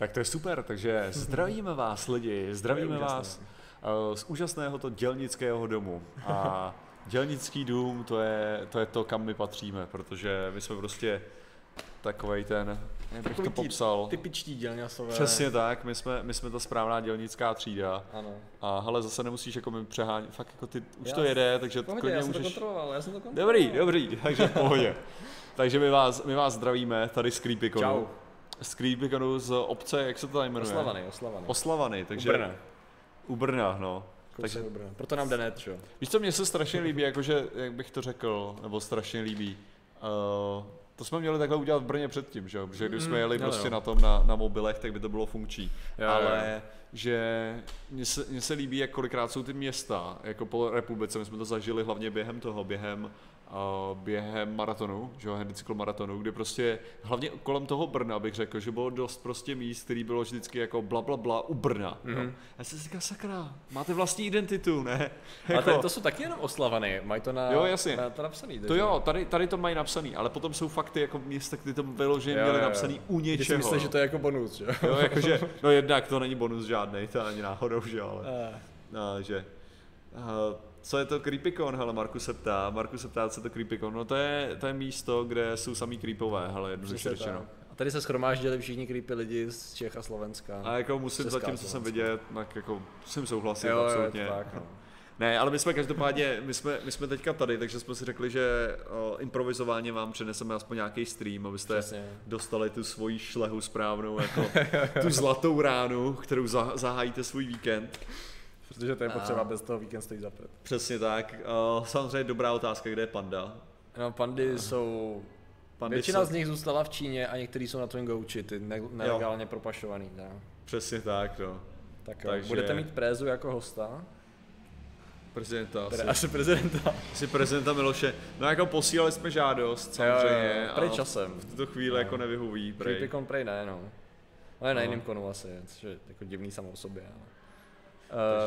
Tak to je super, takže zdravíme vás lidi, zdravíme vás uh, z úžasného to dělnického domu. A dělnický dům, to je, to je to, kam my patříme, protože my jsme prostě takovej ten, jak bych to Takový popsal. Typičtí dělňasové. Přesně tak, my jsme, my jsme ta správná dělnická třída. Ano. A hele, zase nemusíš jako mi přehánět, fakt jako ty, už Já- to jede, takže pohodě, klidně já jsem to můžeš... kontroloval, já jsem to kontroloval. Dobrý, dobrý, takže v pohodě. takže my vás, my vás zdravíme tady z Creepyconu. Čau. Z Creepyconu z obce, jak se to tady jmenuje? Oslavaný, oslavaný. Oslavany, takže... U Brna. U Brna, no. Takže... Takže, Proto nám jde net, čo? víš co, mně se strašně líbí, jakože, jak bych to řekl, nebo strašně líbí, uh, to jsme měli takhle udělat v Brně předtím, že jo? Protože když jsme Mm, jeli jo, prostě jo. na tom na, na mobilech, tak by to bylo funkční. Jo, jo, Ale že mně se, mně se líbí, jak kolikrát jsou ty města, jako po republice, my jsme to zažili hlavně během toho, během, uh, během maratonu, že jo, maratonu, kdy prostě hlavně kolem toho Brna bych řekl, že bylo dost prostě míst, který bylo vždycky jako bla bla bla u Brna. Mm-hmm. Mhm. Já jsem si říkal, sakra, máte vlastní identitu, ne? A tady to jsou taky jenom oslavaný, mají to na, Jako- Jo, jasně. na to napsaný. To jo, tady, tady to mají napsaný, ale potom jsou fakty jako města, kde to bylo, že Jo, měli jo, jo. napsaný u něčeho. myslíš, že to je jako bonus, že jo? Jo, jakože, no jednak to není bonus žádný, to ani náhodou, že jo, ale, Eh, no, že, uh, co je to Creepycon, hele, Marku se ptá, Marku se ptá, co je to Creepycon, no to je, to je místo, kde jsou samý creepové, hele, jednoduše řečeno. A tady se schromáždili všichni creepy lidi z Čech a Slovenska. A jako musím Česká zatím, co jsem vidět, tak jako musím souhlasit, jo, absolutně. je to tak, no. Ne, ale my jsme každopádně, my jsme, my jsme teďka tady, takže jsme si řekli, že o, improvizovaně vám přineseme aspoň nějaký stream, abyste Přesně. dostali tu svoji šlehu správnou, jako tu zlatou ránu, kterou za, zahájíte svůj víkend. Protože to je potřeba, A- bez toho víkend stojí zapřed. Přesně tak. O, samozřejmě dobrá otázka, kde je panda? No, pandy jsou... Pandy Většina jsou- z nich zůstala v Číně a některý jsou na Twingouchi, ty ne- nelegálně propašovaný. Tak. Přesně tak, no. Tak jo, Takže- budete mít Prézu jako hosta, Prezidenta asi. tedy asi prezidenta. Asi prezidenta Miloše. No jako posílali jsme žádost, samozřejmě. Jo, jo, prej a časem. V tuto chvíli jako nevyhoví. Prej. Creepycon prej ne, no. Ale na No. jiném konu asi, což je jako divný samo o sobě. Ale.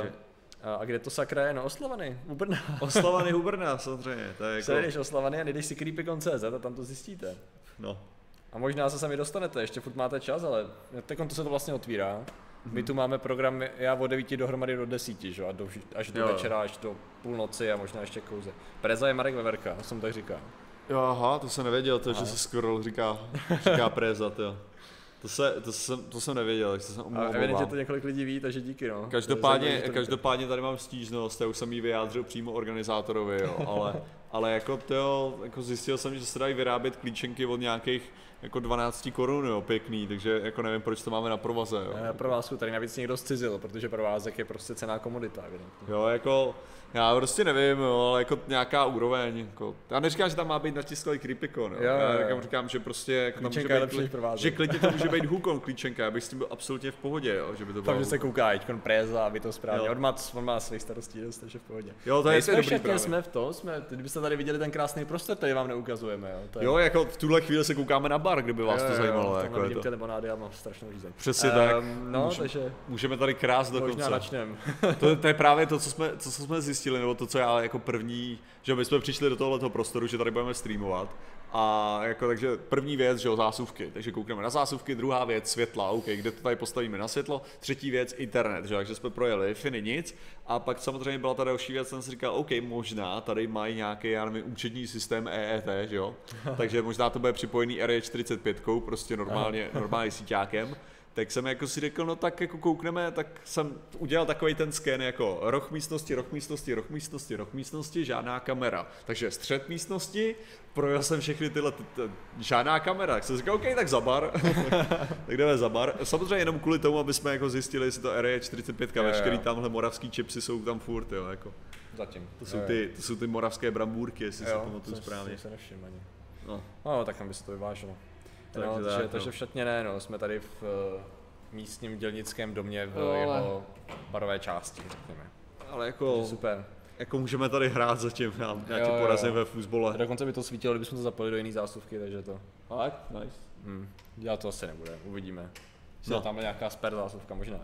Takže- Uh, a kde to sakra je? No oslavaný, u Brna. Oslavaný Huberna, samozřejmě. To je jako, jdeš oslavaný a nejdeš si creepycon.cz a tam to zjistíte. no. A možná se sami dostanete, ještě furt máte čas, ale teď to se to vlastně otvírá. Mhm. My tu máme program, já od 9 dohromady do 10, že? jo, a do, až do Jo, jo. večera, až do půlnoci a možná ještě kouze. Preza je Marek Veverka, jsem tak říkal. Jo, aha, to jsem nevěděl, to, že se skoro říká, říká préza, to. To, se, to, jsem, to jsem nevěděl, tak se jsem omlouvám. evidentně to několik lidí ví, takže díky no. Každopádně, každopádně tady mám stížnost, já už jsem ji vyjádřil přímo organizátorovi, jo, ale, ale jako to, jako zjistil jsem, že se dají vyrábět klíčenky od nějakých jako 12 korun, jo, pěkný, takže jako nevím, proč to máme na provaze, jo. Eh, Provázku tady navíc někdo zcizil, protože provázek je prostě cená komodita. evidentně. Jo, jako, já prostě nevím, jo, ale jako nějaká úroveň, jako, já neříkám, že tam má být natisklý Creepycon, jo. Jo, já říkám, říkám, že prostě jako tam může být, lepší než kli- provázek. že klidně to může být hukon klíčenka, já bych s tím byl absolutně v pohodě, jo, že by to bylo. Fakt, že se kouká, teďkon Preza, aby to správně. Jo. On má, on má svých starostí takže v pohodě. Jo, to je, jsme dobrý právě. jsme v tom, jsme, kdybyste tady viděli ten krásný prostor, který vám neukazujeme, jo. To je, Jo, jako v tuhle chvíli se koukáme na bar, kdyby vás Jo, to zajímalo, jo, jako je vidím to. ty limonády a mám strašnou žízeň. Přesně tak. Ehm, No, Můžu- takže Můžeme tady krásně možná dokonce. načnem. To, to, je právě to co, jsme, to, co jsme zjistili, nebo to, co já jako první, že my jsme přišli do tohoto prostoru, že tady budeme streamovat. A jako, takže první věc, že jo, zásuvky. Takže koukneme na zásuvky, druhá věc, světla, OK, kde to tady postavíme na světlo, třetí věc, internet, že jo, takže jsme projeli Wi-Fi, nic. A pak samozřejmě byla ta další věc, jsem si říkal, OK, možná tady mají nějaký, já nevím, účetní systém EET, že jo, takže možná to bude připojený RE45, prostě normálně, normálně síťákem. Tak jsem jako si řekl, no tak jako koukneme, tak jsem udělal takový ten sken jako roh místnosti, roh místnosti, roh místnosti, roh místnosti, žádná kamera. Takže střed místnosti, projel jsem všechny tyhle, ty, ty, žádná kamera. Tak jsem říkal, OK, tak za bar. tak jdeme za bar. Samozřejmě jenom kvůli tomu, aby jsme jako zjistili, jestli to RE45, Jo, jo. veškerý tamhle moravský čipsy jsou tam furt, jo, jako. Zatím. To jsou, ty, to jsou ty moravské brambůrky, jestli si jo, pamatuju jsem- správně. jsem se nevšiml ani. No. No, tak tam by se to vyváželo. Takže no, tak, takže, no. takže v šatně ne, no, jsme tady v uh, místním dělnickém domě v ale- jeho barové části, řekněme. Ale jako, Takže super. jako můžeme tady hrát zatím, já, já Jo, tě porazím jo. ve fotbale. Dokonce by to svítilo, kdybychom to zapojili do jiné zásuvky, takže to. Tak, nice. Hm, já to asi nebude, uvidíme. No. No. Tam je nějaká sper zásuvka, možná. Jo.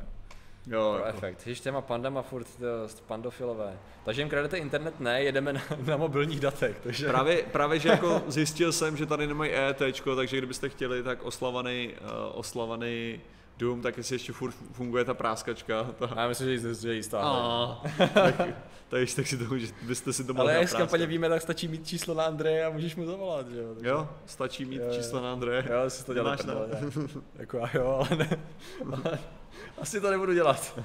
Jo, Pro jako. efekt. Ježiš, těma pandama furt to, pandofilové. Takže jim kradete internet? Ne, jedeme na, na mobilních datech. Takže... Právě, právě, že jako zjistil jsem, že tady nemají EET, takže kdybyste chtěli, tak oslavaný, uh, oslavaný Doom, tak jestli ještě furt funguje ta práskačka. Ta... Já myslím, že že jí stále. A, tak, tak, tak si to, může- byste si to mohli Ale jak kampaně víme, tak stačí mít číslo na Andreje a můžeš mu zavolat, že jo? Takže- Jo, stačí mít Jo, číslo na Andreje. Jo, jsi to prdele, ne? Jako jo, ale ne. Ale asi to nebudu dělat.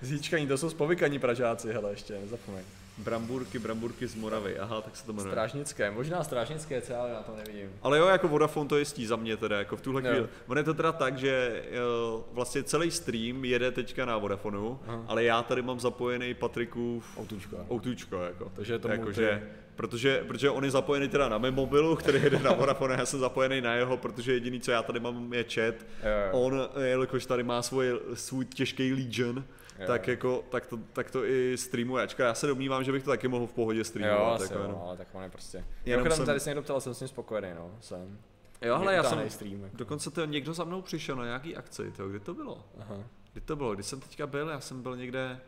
Zíčkaní, to jsou spovykaní Pražáci, hele, ještě, nezapomeň. Bramburky, bramburky z Moravy, aha, tak se to jmenuje. Strážnické, možná strážnické, co já na to nevidím. Ale jo, jako Vodafone to jistí za mě teda, jako v tuhle Jo. chvíli. Ono je to teda tak, že jo, vlastně celý stream jede teďka na Vodafonu, Aha. ale já tady mám zapojený Patrikův Outučko. Outučko, jako. Takže je to jako, že, protože, protože on je zapojený teda na mém mobilu, který jede na Vodafone, já jsem zapojený na jeho, protože jediný, co já tady mám, je chat. Jo, jo. On, jelikož tady má svůj, svůj těžký Legion, Jo. tak, jako, tak, to, tak to i streamuje. Ačka já se domnívám, že bych to taky mohl v pohodě Jo, streamovat. asi jako, jo, no, ale tak on je prostě. Jenom Jenom jsem... tady se někdo ptal, jsem s ním spokojený, no, jsem. Jo, ale já jsem, stream, jako. dokonce to někdo za mnou přišel na nějaký akci, to, kdy to bylo? Aha. Kdy to bylo? Kdy jsem teďka byl? Já jsem byl někde...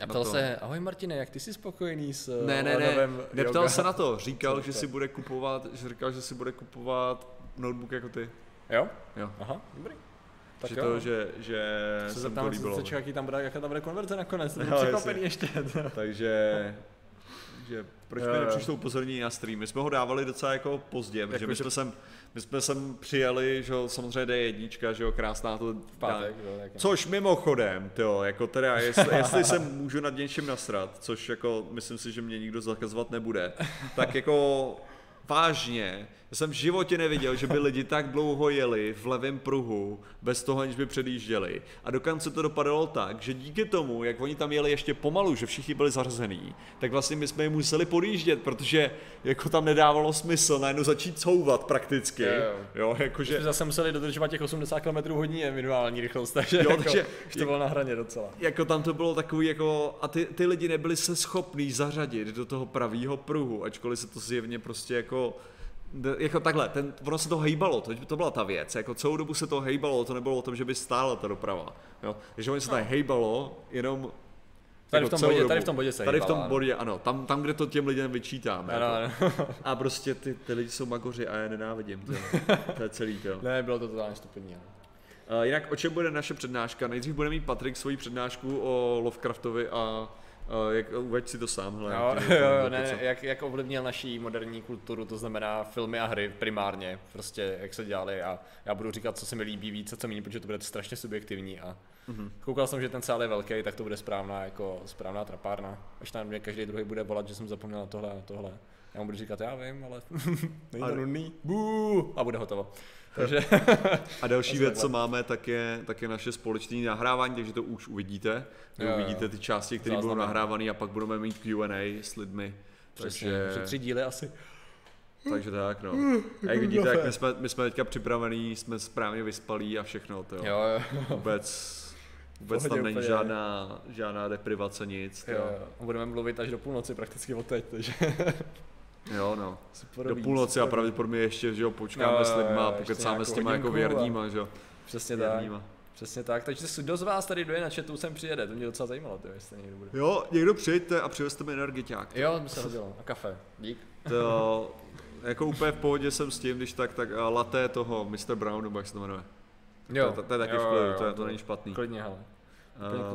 A ptal to. se, ahoj Martine, jak ty jsi spokojený s Ne, ne, ne, Olenovem neptal yoga? se na to. Říkal, Co že si bude kupovat, že říkal, že si bude kupovat notebook jako ty. Jo? Jo. Aha, dobrý. Tak že jo. to, že, že se se to zeptám, líbilo. co, co, jaký tam bude, jaká tam bude konverze nakonec, to Jo, byl překvapený ještě. Takže, že proč mi jo. nepřišlo upozornění na stream? My jsme ho dávali docela jako pozdě, protože Jako, my že- jsme sem, my jsme sem přijeli, že jo, samozřejmě D1, že jo, krásná to V pátek, jo, tak. Což mimochodem, jo, jako teda, jestli, jestli se můžu nad něčím nasrat, což jako myslím si, že mě nikdo zakazovat nebude, tak jako vážně, já jsem v životě neviděl, že by lidi tak dlouho jeli v levém pruhu, bez toho, aniž by předjížděli. A dokonce to dopadalo tak, že díky tomu, jak oni tam jeli ještě pomalu, že všichni byli zařazení, tak vlastně my jsme je museli podjíždět, protože jako tam nedávalo smysl najednou začít couvat prakticky. Jo, jo. jo Jsme jakože zase museli dodržovat těch 80 km hodině minimální rychlost, takže Jo, jako, takže- už to bylo na hraně docela. jako tam to bylo takový jako, a ty, ty lidi nebyli se schopní zařadit do toho pravýho pruhu, ačkoliv se to zjevně prostě jako, jako takhle, ten, ono se to hejbalo, to, to byla ta věc, jako celou dobu se to hejbalo, to nebylo o tom, že by stála ta doprava, jo, takže oni se tady hejbalo, jenom Tady jako v tom bodě- dobu. tady v tom bodě se Tady v tom bodě, ano, tam, tam, kde to těm lidem vyčítáme. Ano, jako. ano. A prostě ty, ty lidi jsou magoři a já je nenávidím, to, to je celý to. Ne, bylo to totálně stupidní. Uh, jinak o čem bude naše přednáška? Nejdřív bude mít Patrik svoji přednášku o Lovecraftovi a jak, uveď si to sám, hele. Jo, jo, jo, ne, ne, jak, jak ovlivnil naší moderní kulturu, to znamená filmy a hry primárně, prostě jak se dělali a já budu říkat, co se mi líbí víc a co méně, protože to bude strašně subjektivní a Mhm. koukal jsem, že ten sál je velký, tak to bude správná, jako správná trapárna. Až tam mě každý druhý bude volat, že jsem zapomněl na tohle a tohle. Já mu budu říkat, já vím, ale není to nudný, a bude hotovo. Takže A další věc, co máme, tak je, tak je naše společné nahrávání, takže to už uvidíte. Vy Jo, jo. uvidíte ty části, které budou nahrávané a pak budeme mít Q&A s lidmi. přesně, Takže, že tři díly asi. takže tak, no. A jak vidíte, jak my jsme, my jsme teďka připravení, jsme správně vyspalí a všechno, to jo. Jo, jo, Vůbec, vůbec Pohodě tam není úplně. žádná, žádná deprivace, nic. jo, jo. A budeme mluvit až do půlnoci prakticky od teď, takže Jo, no. super do půlnoci a pravděpodobně ještě, že jo, počkáme Jo, s lidma, pokecáme s těma jako a- věrníma, že jo. Přesně tak. Věrníma. Přesně tak, takže kdo z vás tady doje na chatu sem přijede, to mě docela zajímalo, to jestli někdo bude. Jo, někdo přijďte a přivezte mi energiťák. Jo, by se hodilo. A kafe. Dík. To, jako úplně v pohodě jsem s tím, když tak, tak a latte toho Mr. Brown, nebo jak se to jmenuje. Jo. To, to, to je taky jo, v klidu, jo, to, je- to není špatný. Klidně, hele.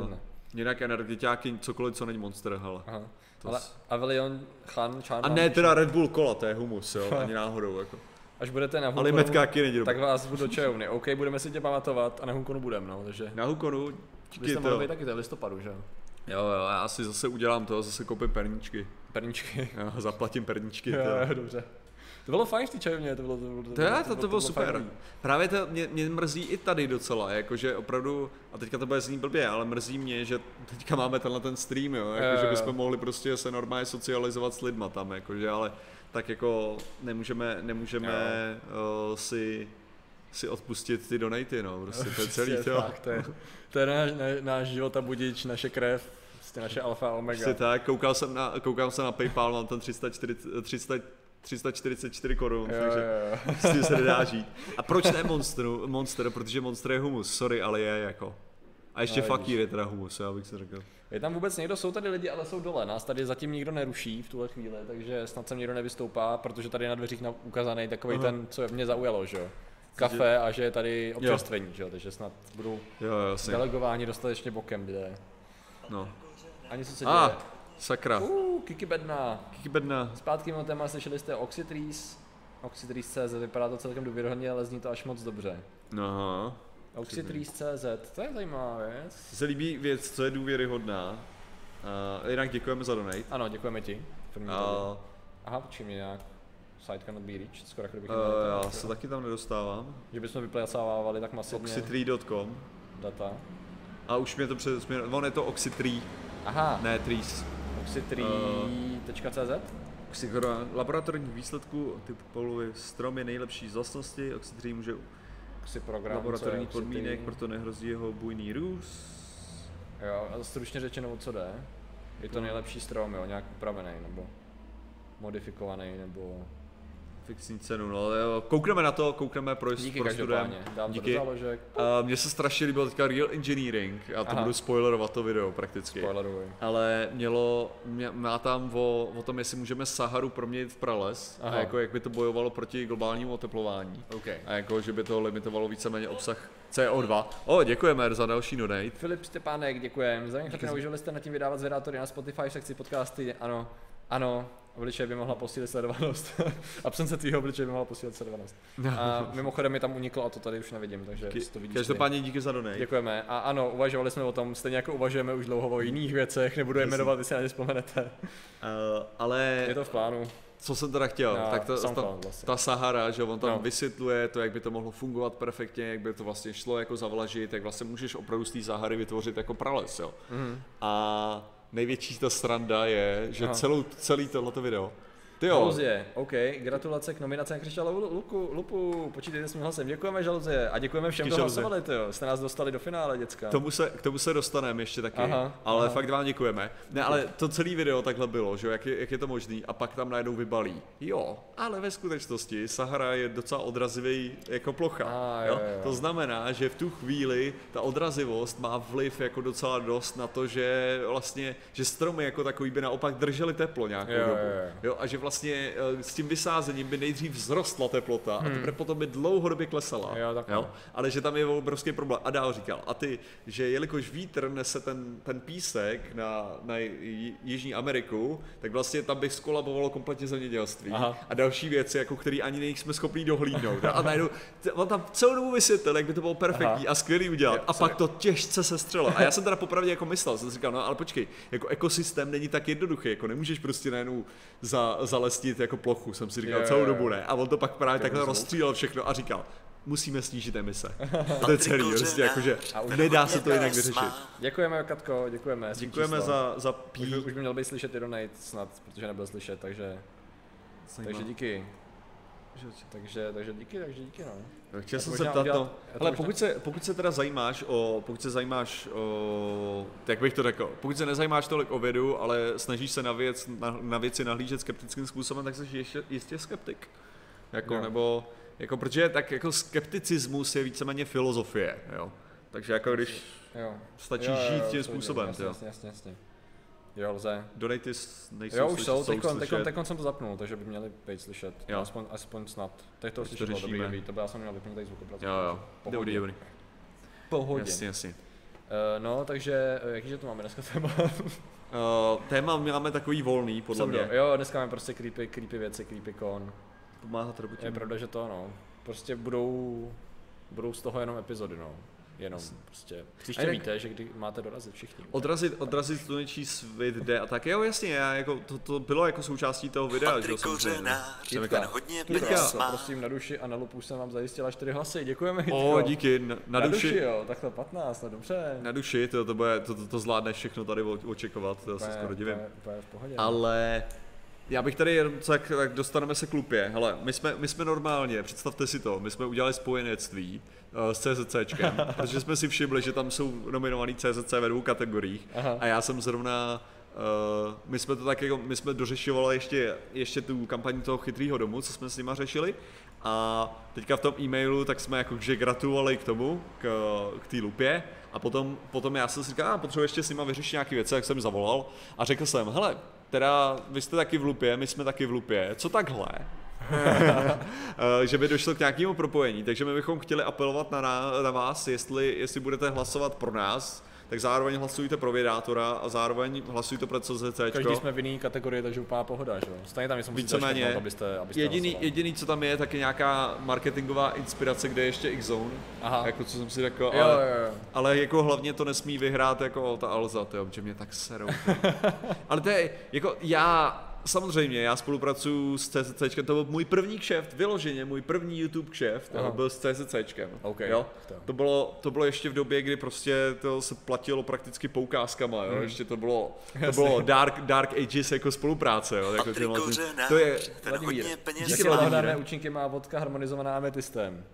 Uh, jinak energiťáky, cokoliv, co není Monster, hele. Aha. To Ale Avelion, Chan, Chan. a ne teda Red Bull Cola, to je humus, jo, ani náhodou, jako. Až budete na Ale Hunkonu, není tak vás budu do čajovny. OK, budeme si tě pamatovat a na Hunkonu budem, no, takže. Na Hukonu, Vy díky jste mohli to. být taky to je v listopadu, že jo? Jo, jo, já asi zase udělám to, zase koupím perničky. Perničky. Jo, zaplatím perničky. jo, to. jo, dobře. To bylo fajn v té čajovně, to bylo, to bylo, To, je, to, to bylo super. fajn. Právě to mě, mě mrzí i tady docela, jakože opravdu, a teďka to bude znít blbě, ale mrzí mě, že teďka máme tenhle ten stream, jo, jakože jo. bychom mohli prostě se normálně socializovat s lidma tam, jakože, ale tak jako nemůžeme, nemůžeme uh, si si odpustit ty donaty, no, prostě to je celý Přesně to. tak, to je, to je náš, náš, náš život a budič, naše krev, prostě naše alfa a omega. Prostě tak, koukal jsem na, koukal jsem na Paypal, mám tam 340, 300, 344 korun, Jo, takže jo, jo. s tím se nedá žít. A proč ne Monsteru, Monster? Protože Monster je humus, sorry, ale je jako. A ještě No, Fakir je teda humus, já bych si řekl. Je tam vůbec někdo, jsou tady lidi, ale jsou dole. Nás tady zatím nikdo neruší v tuhle chvíli, takže snad sem někdo nevystoupá, protože tady je na dveřích na- ukázaný takový Aha. ten, co mě zaujalo, že jo. kafe a že je tady občerstvení, že jo, takže snad budou Jo, jo, delegováni dostatečně bokem lidé. No. Ani co se děje. Sakra. Uh, Kiki Bedna. Kiki bedna. Zpátky mimo téma, slyšeli jste Oxytrees. Oxytrees.cz vypadá to celkem důvěryhodně, ale zní to až moc dobře. Aha. Oxytrees.cz, to je zajímavá věc. Se líbí věc, co je důvěryhodná. Uh, jinak děkujeme za donate. Ano, děkujeme ti. Uh, Aha, počkej mě nějak. Site cannot be reached, skoro kdybych uh, já se taky tam nedostávám. Že bychom vyplacávali tak masivně Oxytree.com data. A už mě to přes... mě- On je to Oxytree, Aha, ne Trees. oxytree.cz? Oxychora, laboratorních výsledků typu polovy strom je nejlepší z vlastnosti, Oxytree může program. je podmínek, proto nehrozí jeho bujný růst. Jo, a stručně řečeno, o co jde? Je to nejlepší strom, jo, nějak upravený, nebo modifikovaný, nebo... Fixní cenu, no koukneme na to, koukneme pro Díky prostudujeme. každopádně, dám Díky. to do záložek. Uh, Mně se strašně líbilo teďka Real Engineering, já to Aha. budu spoilerovat to video prakticky. Spoileruj. Ale mělo, mě, má tam o, o tom, jestli můžeme Saharu proměnit v prales Aha. a jako jak by to bojovalo proti globálnímu oteplování. OK. A jako, že by to limitovalo víceméně obsah CO2. O, děkujeme za další donate. Filip Stepánek, děkujem. Za mě neužili jste nad tím vydávat zvědátory na Spotify v sekci podcasty. Ano, ano, obličej by mohla posílit sledovanost. Absence tvýho obličeje by mohla posílit sledovanost. A mimochodem mi tam uniklo a to tady už nevidím, takže si to vidíš. Každopádně díky za donate. Děkujeme. A ano, uvažovali jsme o tom, stejně jako uvažujeme už dlouho o jiných věcech, nebudu je jmenovat, jestli na ně vzpomenete. Uh, ale Je to v plánu. co jsem teda chtěl, Na tak to, ta, SoundCloud vlastně. ta Sahara, že on tam No. vysvětluje to, jak by to mohlo fungovat perfektně, jak by to vlastně šlo jako zavlažit, jak vlastně můžeš opravdu z té Sahary vytvořit jako prales, jo. Mhm. A největší ta sranda je, že Aha. celou, celý tohleto video, ty jo, Žaluzie, OK, gratulace k nominaci na křišťálovou luku, lupu, počítejte s mým hlasem, děkujeme Žaluzie a děkujeme všem, kdo hlasovali, tyjo. jste nás dostali do finále, děcka. K tomu se, k tomu se dostaneme ještě taky, Aha, ale aha. fakt vám děkujeme. Ne, ale to celé video takhle bylo, že jo, jak je, jak je to možný a pak tam najednou vybalí. Jo, ale ve skutečnosti Sahara je docela odrazivý jako plocha. A, jo, jo, jo. To znamená, že v tu chvíli ta odrazivost má vliv jako docela dost na to, že vlastně, že stromy jako takový by naopak držely teplo nějakou Jo, jo, dobu. jo. Jo, a že vlastně eh, s tím vysázením by nejdřív vzrostla teplota a teprve potom by dlouhodobě klesala. Hmm. Jo, takhle. jo? ale že tam je obrovský problém. A dál říkal, a ty, že jelikož vítr nese ten, ten písek na, na Jižní Ameriku, tak vlastně tam by skolabovalo kompletně zemědělství. Aha. A další věci, jako který ani nejsme schopni dohlídnout. A najednou, t- on tam celou dobu vysvětlil, jak by to bylo perfektní Aha. a skvělý udělat. Jo, a sorry. pak to těžce se střelo. A já jsem teda popravdě jako myslel, jsem říkal, no ale počkej, jako ekosystém není tak jednoduchý, jako nemůžeš prostě najednou za, zalesnit jako plochu, jsem si říkal Jo, celou dobu ne. A on to pak právě takhle zvuk. rozstřílel všechno a říkal, musíme snížit emise. A to je celý, prostě jakože už- nedá se to jinak vyřešit. Děkujeme, Katko, děkujeme. Děkujeme za, za Už, pí. by- už by měl být slyšet i donate snad, protože nebyl slyšet, takže, takže díky. Takže, takže díky, takže díky no. Chtěl Tak jsem se udělat- no, možná- pokud se, pokud se teda zajímáš o, pokud se zajímáš o, jak bych to řekl, pokud se nezajímáš tolik o vědu, ale snažíš se na, věc, na, na věci nahlížet skeptickým způsobem, tak jsi ještě, jistě skeptik. Jako, Jo. nebo, jako, protože tak jako skepticismus je víceméně filozofie, jo. Takže jako když Jo. stačí Jo, jo, žít jo, tím způsobem, jasně, jo. jasně, jasně, jasně. Jo, lze. Donaty nejsou Jo, už slyšet, jsou, teďkon, teďkon, teďkon jsem to zapnul, takže by měli být slyšet. Jo. Aspoň, aspoň snad. Teď to slyšet bylo dobrý, dobrý, to by já jsem měl vypnutý zvukoprací. Jo, jo, dobrý, dobrý. Pohodě. Jasně, jasně. Uh, no, takže, uh, jakýže to máme dneska téma? Uh, téma máme takový volný, podle mě. Jo, dneska máme prostě creepy, creepy věci, creepy con. Pomáhat robotům. Je pravda, že to no. Prostě budou, budou z toho jenom epizody, no. Jenom prostě. Příště jinak- víte, že kdy máte dorazit všichni. Odrazit, odrazit slunečí svět jde a tak. Jo, jasně, já, jako, to, to, bylo jako součástí toho videa, že jo, samozřejmě. Patrikořenář, Přemýšlím. ten hodně peněz má. prosím na duši a na lupu jsem vám zajistila čtyři hlasy, děkujeme O, Jitko. díky, na, na, Na duši, duši jo, takhle 15, no dobře. na duši, to, to, bude, to, to, to zvládneš všechno tady očekovat, to se skoro divím. úplně- úplně v pohodě. Ale já bych tady jenom, tak, tak dostaneme se k lupě. Hele, my jsme, my jsme normálně, představte si to, my jsme udělali spojenectví uh, s CZCčkem, protože jsme si všimli, že tam jsou nominovaný CZC ve dvou kategoriích Aha. a já jsem zrovna Uh, my jsme to tak jako, my jsme dořešovali ještě, ještě tu kampaň toho chytrýho domu, co jsme s nima řešili a teďka v tom e-mailu tak jsme jako že gratulovali k tomu, k, k té lupě a potom, potom já jsem si říkal, a potřebuji ještě s nima vyřešit nějaké věci, jak jsem zavolal a řekl jsem, hele, teda vy jste taky v lupě, my jsme taky v lupě, co takhle? Eh, že by došlo k nějakému propojení. Takže my bychom chtěli apelovat na, na vás, jestli, jestli budete hlasovat pro nás, tak zároveň hlasujte pro vědátora a zároveň hlasujte pro CZC. Každý jsme v jiný kategorii, takže úplná pohoda, že jo? Stejně tam, Víceméně, abyste, abyste jediný, hlasovali. jediný, co tam je, tak je nějaká marketingová inspirace, kde je ještě X-Zone, Aha. jako co jsem si řekl, ale, jo, jo. ale jako hlavně to nesmí vyhrát jako ta Alza, tyjo, že mě tak serou. ale to je, jako já, samozřejmě, já spolupracuju s CZCčkem, to byl můj první kšeft, vyloženě můj první YouTube kšeft, Aha. byl s CZCčkem. OK, Jo? to. To bylo, to bylo ještě v době, kdy prostě to se platilo prakticky poukázkama, jo? ještě to bylo, to bylo dark, dark ages jako spolupráce, jo? Jako tyhle- Kořenář, to je, ten Vladimír. hodně peněz Díky Vladimíre. blahodárné účinky má vodka harmonizovaná ametistem.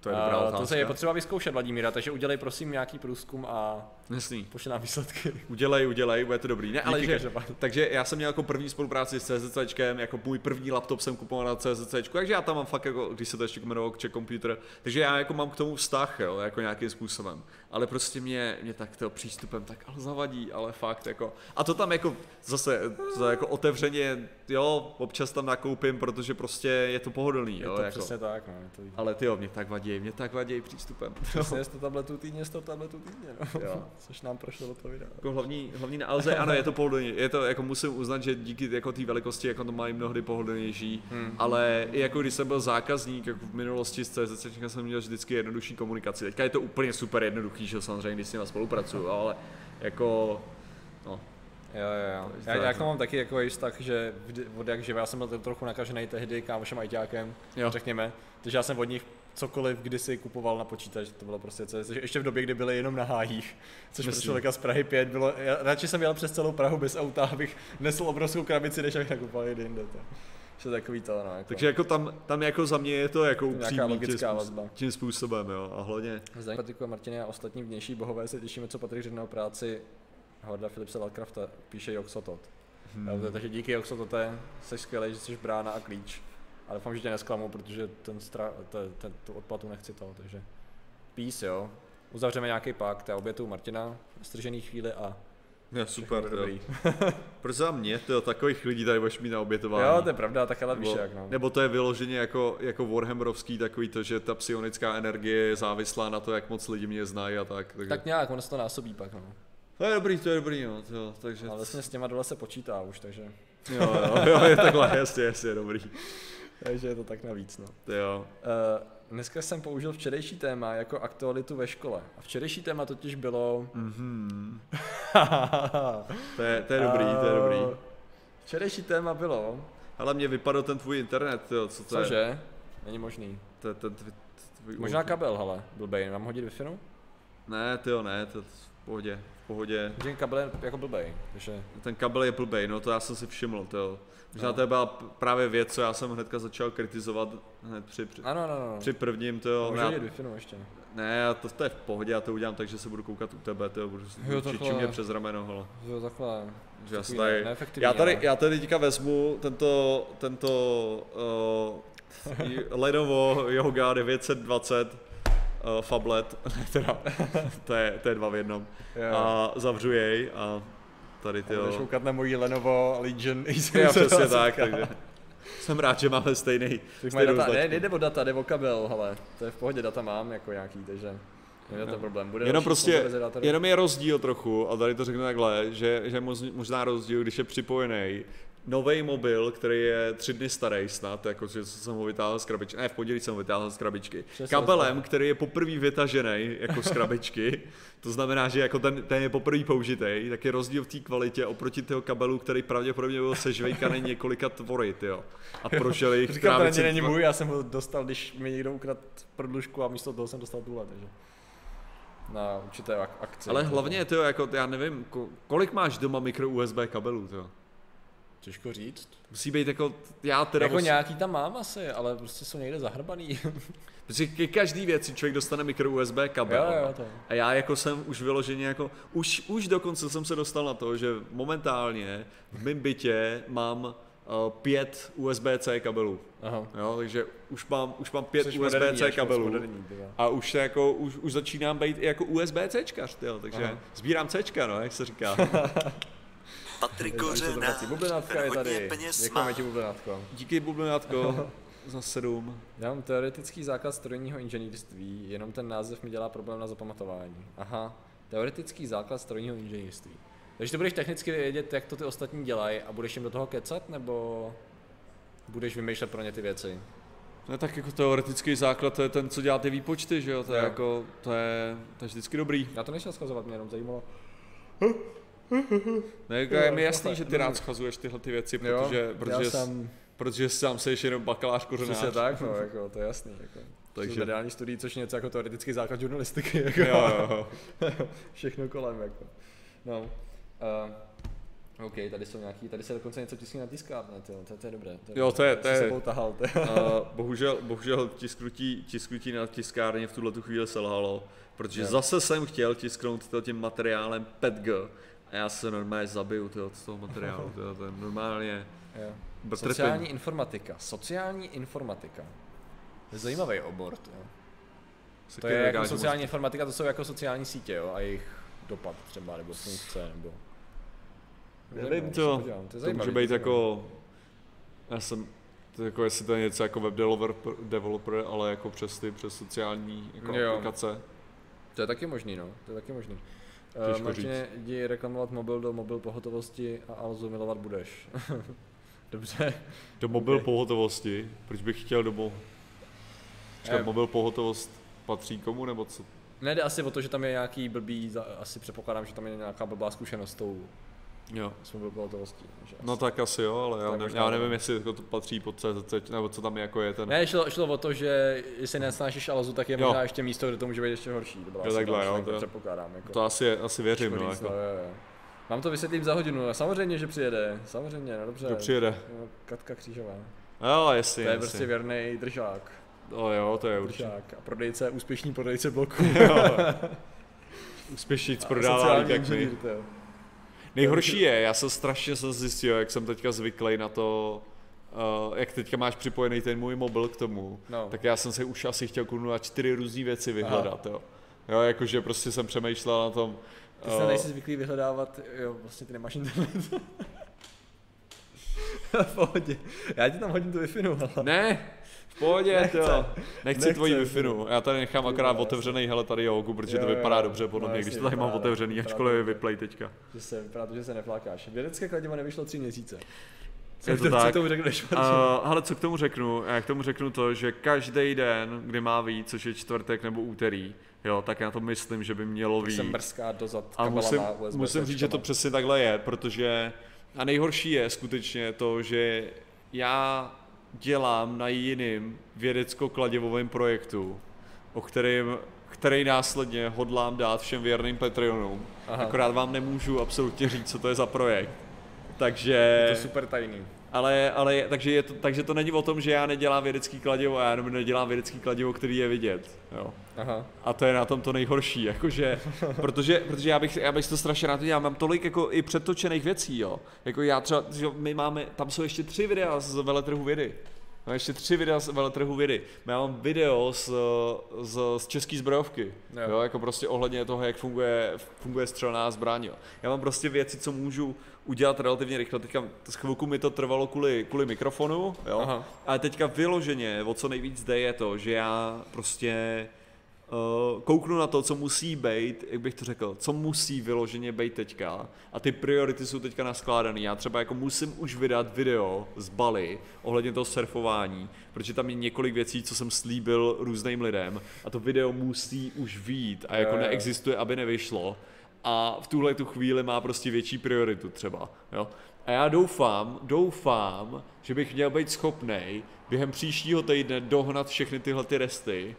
to je dobrá A otázka. to se je potřeba vyzkoušet, Vladimíra, takže udělej prosím nějaký průzkum a Jasný. pošli nám výsledky. Udělej, udělej, bude to dobrý. Ne, ale Díky že, takže já jsem měl jako první spolupráci s CZCčkem, jako můj první laptop jsem kupoval na CZCčku, takže já tam mám fakt jako, když se to ještě jmenovalo Czech Computer, takže já jako mám k tomu vztah, jo, jako nějakým způsobem. Ale prostě mě, mě tak to přístupem tak ale zavadí, ale fakt jako. A to tam jako zase to jako otevřeně, jo, občas tam nakoupím, protože prostě je to pohodlný, Je jo, to jako. přesně tak, no. Je to Ale ty jo, mě tak vadí, mě tak vadí přístupem. přesně 100 tabletů týdně, 100 tabletů týdně, no. Jo. Což nám prošlo do toho videa. Jako hlavní, hlavní na Alze, ano, je to pohodlný, je to, jako musím uznat, že díky jako té velikosti, jako to mají mnohdy pohodlnější, hmm. ale i jako když jsem byl zákazník, jako v minulosti s CZC, jsem měl vždycky jednodušší komunikaci. Teďka je to úplně super jednoduchý, že samozřejmě, když s nimi spolupracuju, ale jako, no, Jo, jo, jo. Já, já k tomu mám taky jako vztah, že vždy, od jak živa, já jsem byl tak trochu nakažený tehdy kámošem ajťákem, Jo. řekněme, takže já jsem od nich cokoliv kdysi kupoval na počítač, to bylo prostě CZ, ještě v době, kdy byly jenom na hájích, což pro Myslím. člověka z Prahy 5 bylo, já, radši jsem jel přes celou Prahu bez auta, abych nesl obrovskou krabici, než abych nakupoval někde jinde. To. Že takový to, no, jako. takže jako tam, tam jako za mě je to jako Nějaká upřímný tím, vazba. tím způsobem, jo, a hlavně, Zdravím Patriku a Martine a ostatní vnější bohové se těšíme, co Patrik řekne o práci Howarda Philipse Lovecrafta, píše Joxotot. Hmm. Takže díky Joxotote, jsi skvělý, že jsi brána a klíč. A doufám, že tě nesklamu, protože ten stra, te, ten, tu odplatu nechci to, takže peace jo. Uzavřeme nějaký pakt, já obětu Martina, stržený chvíli a všechno super, dobrý. Proč za mě, tyjo, takových lidí tady budeš mít na obětování. Jo, to je pravda, tak ale víš Nebo, jak no. nebo to je vyloženě jako, jako Warhammerovský takový to, že ta psionická energie je závislá na to, jak moc lidi mě znají a tak. Takže. Tak nějak, ono se to násobí pak no. To je dobrý, to je dobrý, no, to, takže... Ale vlastně s těma dole se počítá už, takže, Jo, jo, jo, je takhle, jasně, jasně, dobrý. takže je to tak navíc no. To jo. Uh, dneska jsem použil včerejší téma jako aktualitu ve škole. A včerejší téma totiž bylo... Mhm. To je, to je dobrý, to je dobrý. Eh, Včerejší téma bylo... Ale mě vypadl ten tvůj internet, jo, co to je? Cože? Není možný. To je tvůj, tvůj Možná kabel, hele, blbej. Mám hodit wi Ne, ty jo, ne, to v pohodě, pohodě. Že kabel je jako blbej, takže... Ten kabel je blbej, no to já jsem si všiml, to jo. Možná No. to byla právě věc, co já jsem hnedka začal kritizovat hned při, při, Ano, ano, ano. při prvním, to jo. Může já- hodit wi ještě. Ne, já to, to je v pohodě, já to udělám tak, že se budu koukat u tebe, to budu, Jo, budu takhle. čičit mě přes rameno, hele. Jo, takhle. Že já, tady, já, tady, ale- já tady teďka vezmu tento, tento uh, Lenovo Yoga 920 uh, Fablet, ne teda, to je, to je dva v jednom, Jo. a zavřu jej a tady ty Budeš koukat na mojí Lenovo Legion Já přesně tak, takže jsem rád, že máme stejný, stejnou data, ne, nejde o data, jde o kabel, hele. To je v pohodě, data mám jako nějaký, takže není to problém. Bude Jenom prostě, jenom je rozdíl trochu, a tady to řeknu takhle, že, že možná rozdíl, když je připojený nový mobil, který je tři dny starý snad, jako že jsem ho vytáhl z krabičky, ne v pondělí jsem ho vytáhl z krabičky, Přesně kabelem, který je poprvé vytažený jako z krabičky, to znamená, že jako ten, ten je poprvé použitý, tak je rozdíl v té kvalitě oproti toho kabelu, který pravděpodobně byl sežvejkaný několika tvory, jo. A prošel jich Říkám, to ani není můj, já jsem ho dostal, když mi někdo ukradl prodlužku a místo toho jsem dostal tuhle, takže na určité ak- akci. Ale hlavně, to jako, já nevím, ko- kolik máš doma mikro USB kabelů, to? Těžko říct. Musí být jako, já teda Jako musím, nějaký tam mám asi, ale prostě jsou někde zahrbaný. protože ke každý věci člověk dostane mikro USB kabel. jo, jo, to. A já jako jsem už vyloženě jako, už, už dokonce jsem se dostal na to, že momentálně v mém bytě mám uh, pět USB-C kabelů. Aha. Jo, takže už mám, už mám pět USB-C kabelů. moderní. A už, se jako, už, už začínám být i jako USB-Čkař, tyjo, takže Aha. sbírám Cčka, no, jak se říká. Patrik ten je tady. peněz má. Děkujeme ti, Bublinátko. Díky, Bublinátko. za sedm. Já mám teoretický základ strojního inženýrství, jenom ten název mi dělá problém na zapamatování. Aha, teoretický základ strojního inženýrství. Takže ty budeš technicky vědět, jak to ty ostatní dělají a budeš jim do toho kecat, nebo budeš vymýšlet pro ně ty věci? No tak jako teoretický základ, to je ten, co dělá ty výpočty, že jo, to je Jo. jako, to je, to je vždycky dobrý. Já to nešel schazovat, mě jenom zajímalo. Ne, jako Jo, je mi jo, jasný, jo. že ty rád schazuješ tyhle ty věci, protože, protože, já jsem protože sám seš jenom bakalář kořenář. přesně tak, no, jako, to je jasný. Jako. Takže- mediální studií, což je něco jako teoretický základ žurnalistiky. Jako. Jo, jo, jo. Všechno kolem, jako. No. Uh, OK, tady jsou nějaký, tady se dokonce něco tiskne na tiskárně, to, to, to je dobré. To Jo, to je- to je- tahal, to je. Uh, bohužel, bohužel tisknutí, tisknutí na tiskárně v tuhle tu chvíli selhalo, protože Jo. zase jsem chtěl tisknout tím materiálem PETG a já se normálně zabiju tyjo, z toho materiálu, tyjo, to je normálně Jo. Sociální informatika. Sociální informatika. To je zajímavý obor, to, jo. Se to je jako sociální informatika, to jsou jako sociální sítě, jo, a jejich dopad třeba, nebo funkce, nebo... Nevím to, to může to je být jako, já jsem, to jako jestli to je něco jako web developer, developer ale jako přes ty, přes sociální jako Jo. aplikace. To je taky možný, no, to je taky možný. Těžko Uh, Martine, jdi reklamovat mobil do mobil pohotovosti a Alzu milovat budeš. Dobře. Do mobil Ok. pohotovosti, proč bych chtěl do mo... Počkat, Eh. mobil pohotovost patří komu, nebo co? Nejde asi o to, že tam je nějaký blbý, asi předpokládám, že tam je nějaká blbá zkušenost s tou Jo. s že No tak asi jo, ale já, Tak ne, možná já jo. nevím, jestli jako to patří pod CZC, nebo co tam jako je ten... Ne, šlo, šlo o to, že jestli nesnášíš Alzu, tak je Jo. možná ještě místo, kde to může být ještě horší. To byla Jo, takhle, ta jo, to- předpokládám. Jako. To asi, asi věřím, no, jako. no, jo, jo. Mám to vysvětlím za hodinu, a samozřejmě, že přijede, samozřejmě, no dobře. To přijede. Jo, Katka Křížová. Jo, jasně, To je jasně. prostě věrný držák. No jo, to je určitě. Držák a prodejce, úspěšný prodejce bloku. Úspěšnic A prodává jak my. inženýr, jo. Nejhorší je, já jsem strašně se zjistil, jak jsem teďka zvyklý na to, uh, jak teďka máš připojený ten můj mobil k tomu, No. tak já jsem se už asi chtěl kurnu na čtyři různé věci vyhledat, jo. Jo, jakože prostě jsem přemýšlel na tom, Ty se eh, nejsi zvyklý vyhledávat, jo, vlastně ty nemáš internet. v pohodě. Já ti tam hodím tu wi ale... Ne, v pohodě, Nechce. jo. Nechci Nechce, tvoji wi. Já tady nechám akorát otevřený, hele tady jogu, protože Jo, to vypadá jo. dobře podle No, mě, když to tady mám otevřený, vypadá ačkoliv je vyplay teďka. Že se, vypadá to, že se neflákáš. Vědecké kladivo nevyšlo tři měsíce. Co, Je to co tak. tomu řekneš, Uh, ale co k tomu řeknu? Já k tomu řeknu to, že každý den, kdy má víc, což je čtvrtek nebo úterý, jo, tak já to myslím, že by mělo víc. mrská dozad A musím, USB musím říct, že to přesně takhle je, protože a nejhorší je skutečně to, že já dělám na jiným vědecko-kladivovém projektu, o kterým, který následně hodlám dát všem věrným Patreonům. Aha. Akorát vám nemůžu absolutně říct, co to je za projekt. Je Takže, to super tajný. Ale, ale takže, je to, takže to není o tom, že já nedělám vědecký kladivo, a já jenom nedělám vědecký kladivo, který je vidět. Jo. Aha. A to je na tom to nejhorší, jakože, protože, protože já bych, já bych to strašně rád já mám tolik jako i předtočených věcí, jo. Jako já třeba, že my máme, tam jsou ještě tři videa z veletrhu vědy. Mám ještě tři videa z veletrhu vědy. Já mám video z, z, z české zbrojovky, Jo. jo. jako prostě ohledně toho, jak funguje, funguje střelná zbraň, jo. Já mám prostě věci, co můžu udělat relativně rychle. Teďka z chvilku mi to trvalo kvůli, kvůli mikrofonu, jo. Aha. Ale teďka vyloženě, o co nejvíc jde, je to, že já prostě kouknu na to, co musí být, jak bych to řekl, co musí vyloženě být teďka a ty priority jsou teďka naskládaný. Já třeba jako musím už vydat video z Bali ohledně toho surfování, protože tam je několik věcí, co jsem slíbil různým lidem a to video musí už vít a jako neexistuje, aby nevyšlo a v tuhle tu chvíli má prostě větší prioritu třeba, jo. A já doufám, doufám, že bych měl být schopný během příštího týdne dohnat všechny tyhle ty resty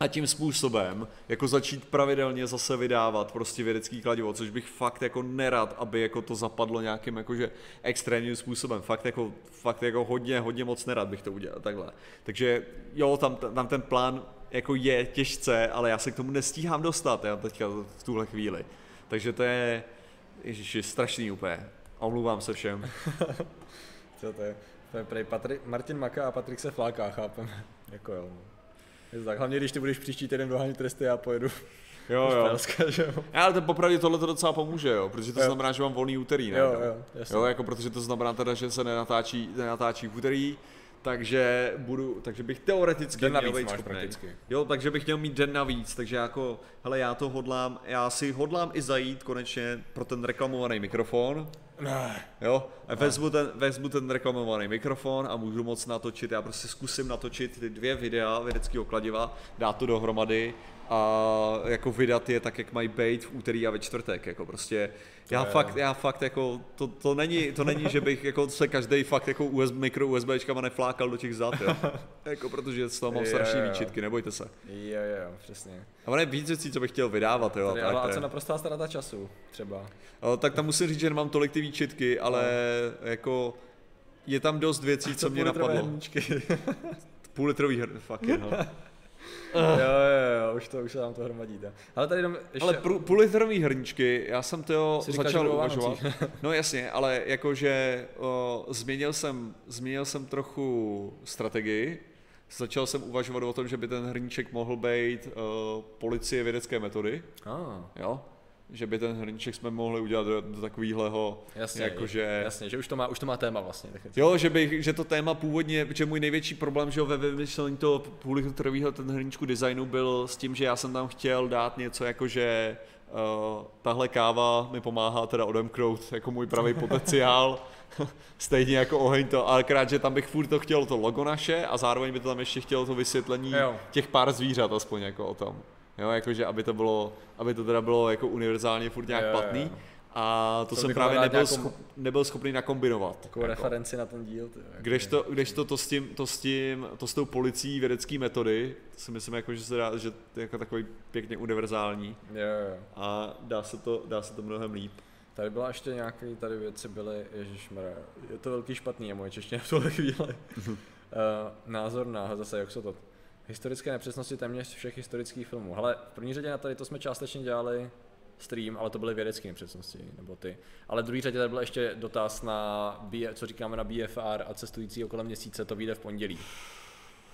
a tím způsobem jako začít pravidelně zase vydávat prostě vědecký kladivo, což bych fakt jako nerad, aby jako to zapadlo nějakým jakože extrémním způsobem. Fakt jako, fakt jako hodně, hodně moc nerad bych to udělal takhle. Takže jo, tam, tam ten plán jako je těžce, ale já se k tomu nestíhám dostat já teďka v tuhle chvíli. Takže to je, ježiši, strašný úplně. Omlouvám se všem. Co to je? To je prej Martin Maka a Patrik se fláká, chápem. jako jo. Je to tak, hlavně když ty budeš příští týden dohánět tresty, já pojedu Jo, jo. Španělska, že jo. Já, ale to popravdě tohle to docela pomůže, jo, protože to Jo. znamená, že mám volný úterý, ne? Jo, jo, jasně. Jo, jako protože to znamená teda, že se nenatáčí, nenatáčí v úterý, takže budu, takže bych teoreticky Den měl navíc být máš schopnej. prakticky. Jo, takže bych měl mít den navíc, takže jako, hele, já to hodlám, já si hodlám i zajít konečně pro ten reklamovaný mikrofon, Ne. jo, a vezmu ten, vezmu ten reklamovaný mikrofon a můžu moc natočit, já prostě zkusím natočit ty dvě videa vědeckého kladiva, dát to dohromady a jako vydat je tak, jak mají být v úterý a ve čtvrtek, jako prostě, já je- fakt, já fakt jako, to, to, není, to není, že bych jako se každý fakt jako USB, mikro USBčkama neflákal do těch zad, jo. jako protože z toho mám jo. výčitky, nebojte se. Jo, jo, přesně. A ono je víc věcí, co bych chtěl vydávat, jo. Tady, tak ale a co naprostá ztráta času, třeba. O, tak tam musím říct, že nemám tolik ty výčitky, ale jako je tam dost věcí, co mě napadlo. Půl litrový hr, fuck no. jo, jo, jo, už to, už se nám to hromadí. tak. Ale tady jenom ještě... Ale půl litrový hrníčky, já jsem to začal uvažovat. No jasně, ale jakože o, změnil jsem, změnil jsem trochu strategii. Začal jsem uvažovat o tom, že by ten hrníček mohl být o, policie vědecké metody, Ah, jo? Že by ten hrníček jsme mohli udělat do, do takovýhleho, jasně, jakože... jasně, že už to má, už to má téma vlastně. Jo, že, bych, že to téma původně, že můj největší problém že jo, ve vymyšlení toho půlitrového ten hrníčku designu byl s tím, že já jsem tam chtěl dát něco jako, že uh, tahle káva mi pomáhá teda odemknout jako můj pravý potenciál, stejně jako oheň to, ale krát, že tam bych furt to chtěl to logo naše a zároveň by to tam ještě chtělo to vysvětlení Jo. těch pár zvířat aspoň jako o tom. Jo, jakože aby to bylo, aby to teda bylo jako univerzálně furt nějak Jo, jo, platný. jo. A to To jsem právě nebyl, nějakou- schop, nebyl schopný nakombinovat. Takovou jako. referenci na ten díl. Ty, jako, Když to, když to, to, s tím, to, s tím, to s tou policií vědecké metody, to si myslím, jako, že se dá, že to je jako takový pěkně univerzální Jo, jo. a dá se to, dá se to mnohem líp. Tady byla ještě nějaké tady věci byly, ježišmarja, je to velký špatný, je moje čeština v tuhle chvíli. uh, názor na zase, jak se to Historické nepřesnosti téměř všech historických filmů. Hele, v první řadě na tady to jsme částečně dělali stream, ale to byly vědecké nepřesnosti, nebo ty. Ale v druhé řadě tady byl ještě dotaz na, B, co říkáme na BFR a cestující okolo měsíce, to vyjde v pondělí.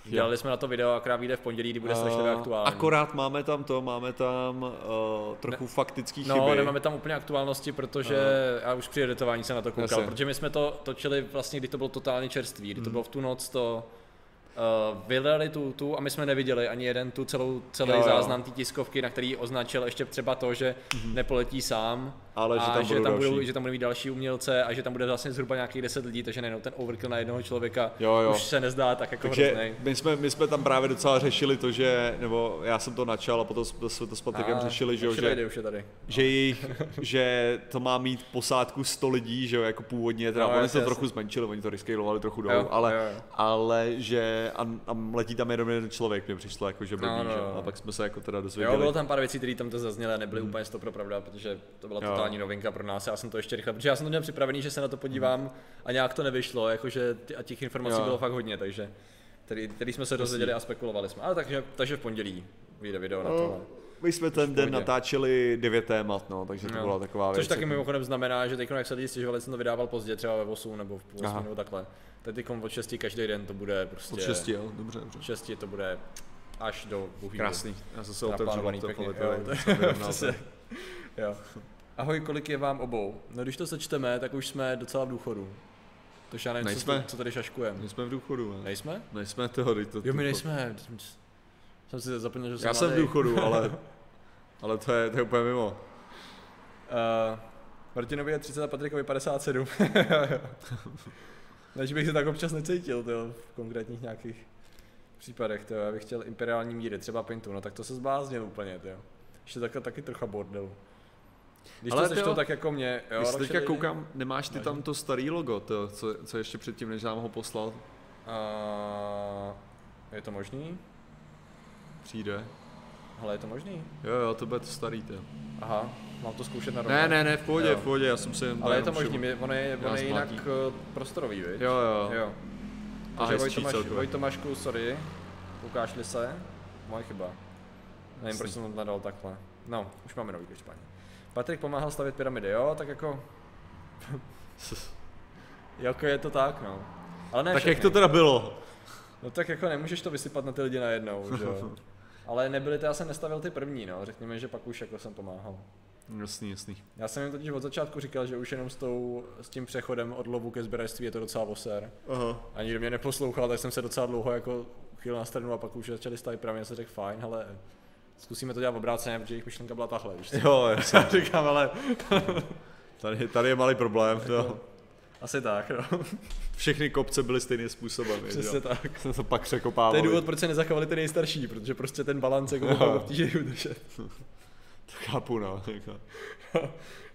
Dělali jsme na to video, akorát vyjde v pondělí, kdy bude strašně aktuální. Akorát máme tam to, máme tam uh, trochu faktický No, chyby. nemáme tam úplně aktuálnosti, protože já už při editování jsem na to koukal, Jasně. protože my jsme to točili vlastně, kdy to bylo totálně čerstvý, kdy to bylo v tu noc to uh, vydali tu, tu a my jsme neviděli ani jeden tu celou, celý Jo, jo. záznam té tiskovky, na který označil ještě třeba to, že nepoletí sám, Ale že a tam že, budou tam budou, že tam budou mít další umělce a že tam bude vlastně zhruba nějakých 10 lidí, takže nejenom ten overkill na jednoho člověka Jo, jo. už se nezdá tak jako Takže hroznej. my jsme, my jsme tam právě docela řešili to, že, nebo já jsem to načal a potom jsme to s Patrikem řešili, že, že, už je tady. že, jejich, že to má mít posádku 100 lidí, že jo, jako původně, teda No, oni jasně, to trochu jasně. zmenšili, oni to rescalovali trochu dolů, ale, jo, jo. ale že a, a letí tam jenom jeden člověk, mě přišlo jako, že blbý, No, no, že? no. a pak jsme se jako teda Jo, dozvěděli. bylo tam pár věcí, které tam to zazněly a nebyly hmm. úplně 100 pro pravda, protože to byla Jo. totální novinka pro nás. Já jsem to ještě rychle, protože já jsem to měl připravený, že se na to podívám a nějak to nevyšlo, jakože a těch informací Jo. bylo fakt hodně, takže který, který jsme se dozvěděli a spekulovali jsme. Ale takže, takže v pondělí vyjde video na No, tohle. My jsme ten den natáčeli devět témat, no, takže to Jo. byla taková věc. Což taky jako- mimochodem znamená, že teď, jak se lidi stěžovali, jsem to vydával pozdě, třeba ve 8 nebo v půl 8 Aha. nebo takhle. Teď od 6 každý den to bude prostě... Od šesti, jo, dobře, dobře. Od 6 to bude až do Bůh. Krásný. Já jsem se otevřel to jo, je- to je- jsem vyrovnal přesně. to. Jo. Ahoj, kolik je vám obou? No když to sečteme, tak už jsme docela v důchodu. Takže já nevím, co, Nejsme. co tady šaškujeme. My jsme v důchodu, ne? Nejsme? Nejsme toho, teď to, Jo, my to- nejsme. Jsem si zapomněl, že jsem Já jsem v důchodu, ale, ale to je, to je úplně mimo. Uh, Martinovi je 30 a Patrikovi 57. Než bych se tak občas necítil, tyjo, v konkrétních nějakých případech, tyjo. já bych chtěl imperiální míry, třeba Pintu, no tak to se zbláznil úplně, tyjo. Ještě takhle taky trocha bordelu. Když Ale to sečtou tyjo, tak jako mě, jo. Když ale teďka koukám, nemáš ty tam to starý logo, to, co, co ještě předtím, než nám ho poslal, A je to možný? přijde. Hele, je to možný? Jo, jo, to bude to starý, to. Aha, mám to zkoušet na Ne, ne, ne, v pohodě, Jo. v pohodě, já jsem si jen Ale je to možný, ono je, ono Já je jinak eh, prostorový, viď? Jo, jo. jo. A Takže hezčí Vojtomaš, celkově. Vojtomašku, sorry, koukáš-li se? Moje chyba. Nevím, proč jsem to nadal takhle. No, už máme nový každopádně. Patrik pomáhal stavět pyramidy, jo, tak jako... jako je to tak, no. Ale ne Tak jak všechny. to teda bylo? No tak jako nemůžeš to vysypat na ty lidi najednou, že jo. Ale nebyly to, já jsem nestavil ty první, no, řekněme, že pak už jako jsem pomáhal. Jasný, jasný. Já jsem jim totiž od začátku říkal, že už jenom s, tou, s tím přechodem od lovu ke sběračství je to docela voser. Aha. A nikdo mě neposlouchal, tak jsem se docela dlouho jako chvíli na stranu a pak už začali stavit právě, já jsem řekl fajn, ale zkusíme to dělat obráceně, protože jejich myšlenka byla tahle, víš co? Jo, jasně. Říkám, ale Tady, tady je malý problém. To. asi tak, no. Všechny kopce byly stejným způsobem. Přesně jo. tak. Jsme to pak To překopávali. je důvod, proč se nezachovali ty nejstarší, protože prostě ten balans jako Jo. byl obtížný udržet. Chápu, no. Jako.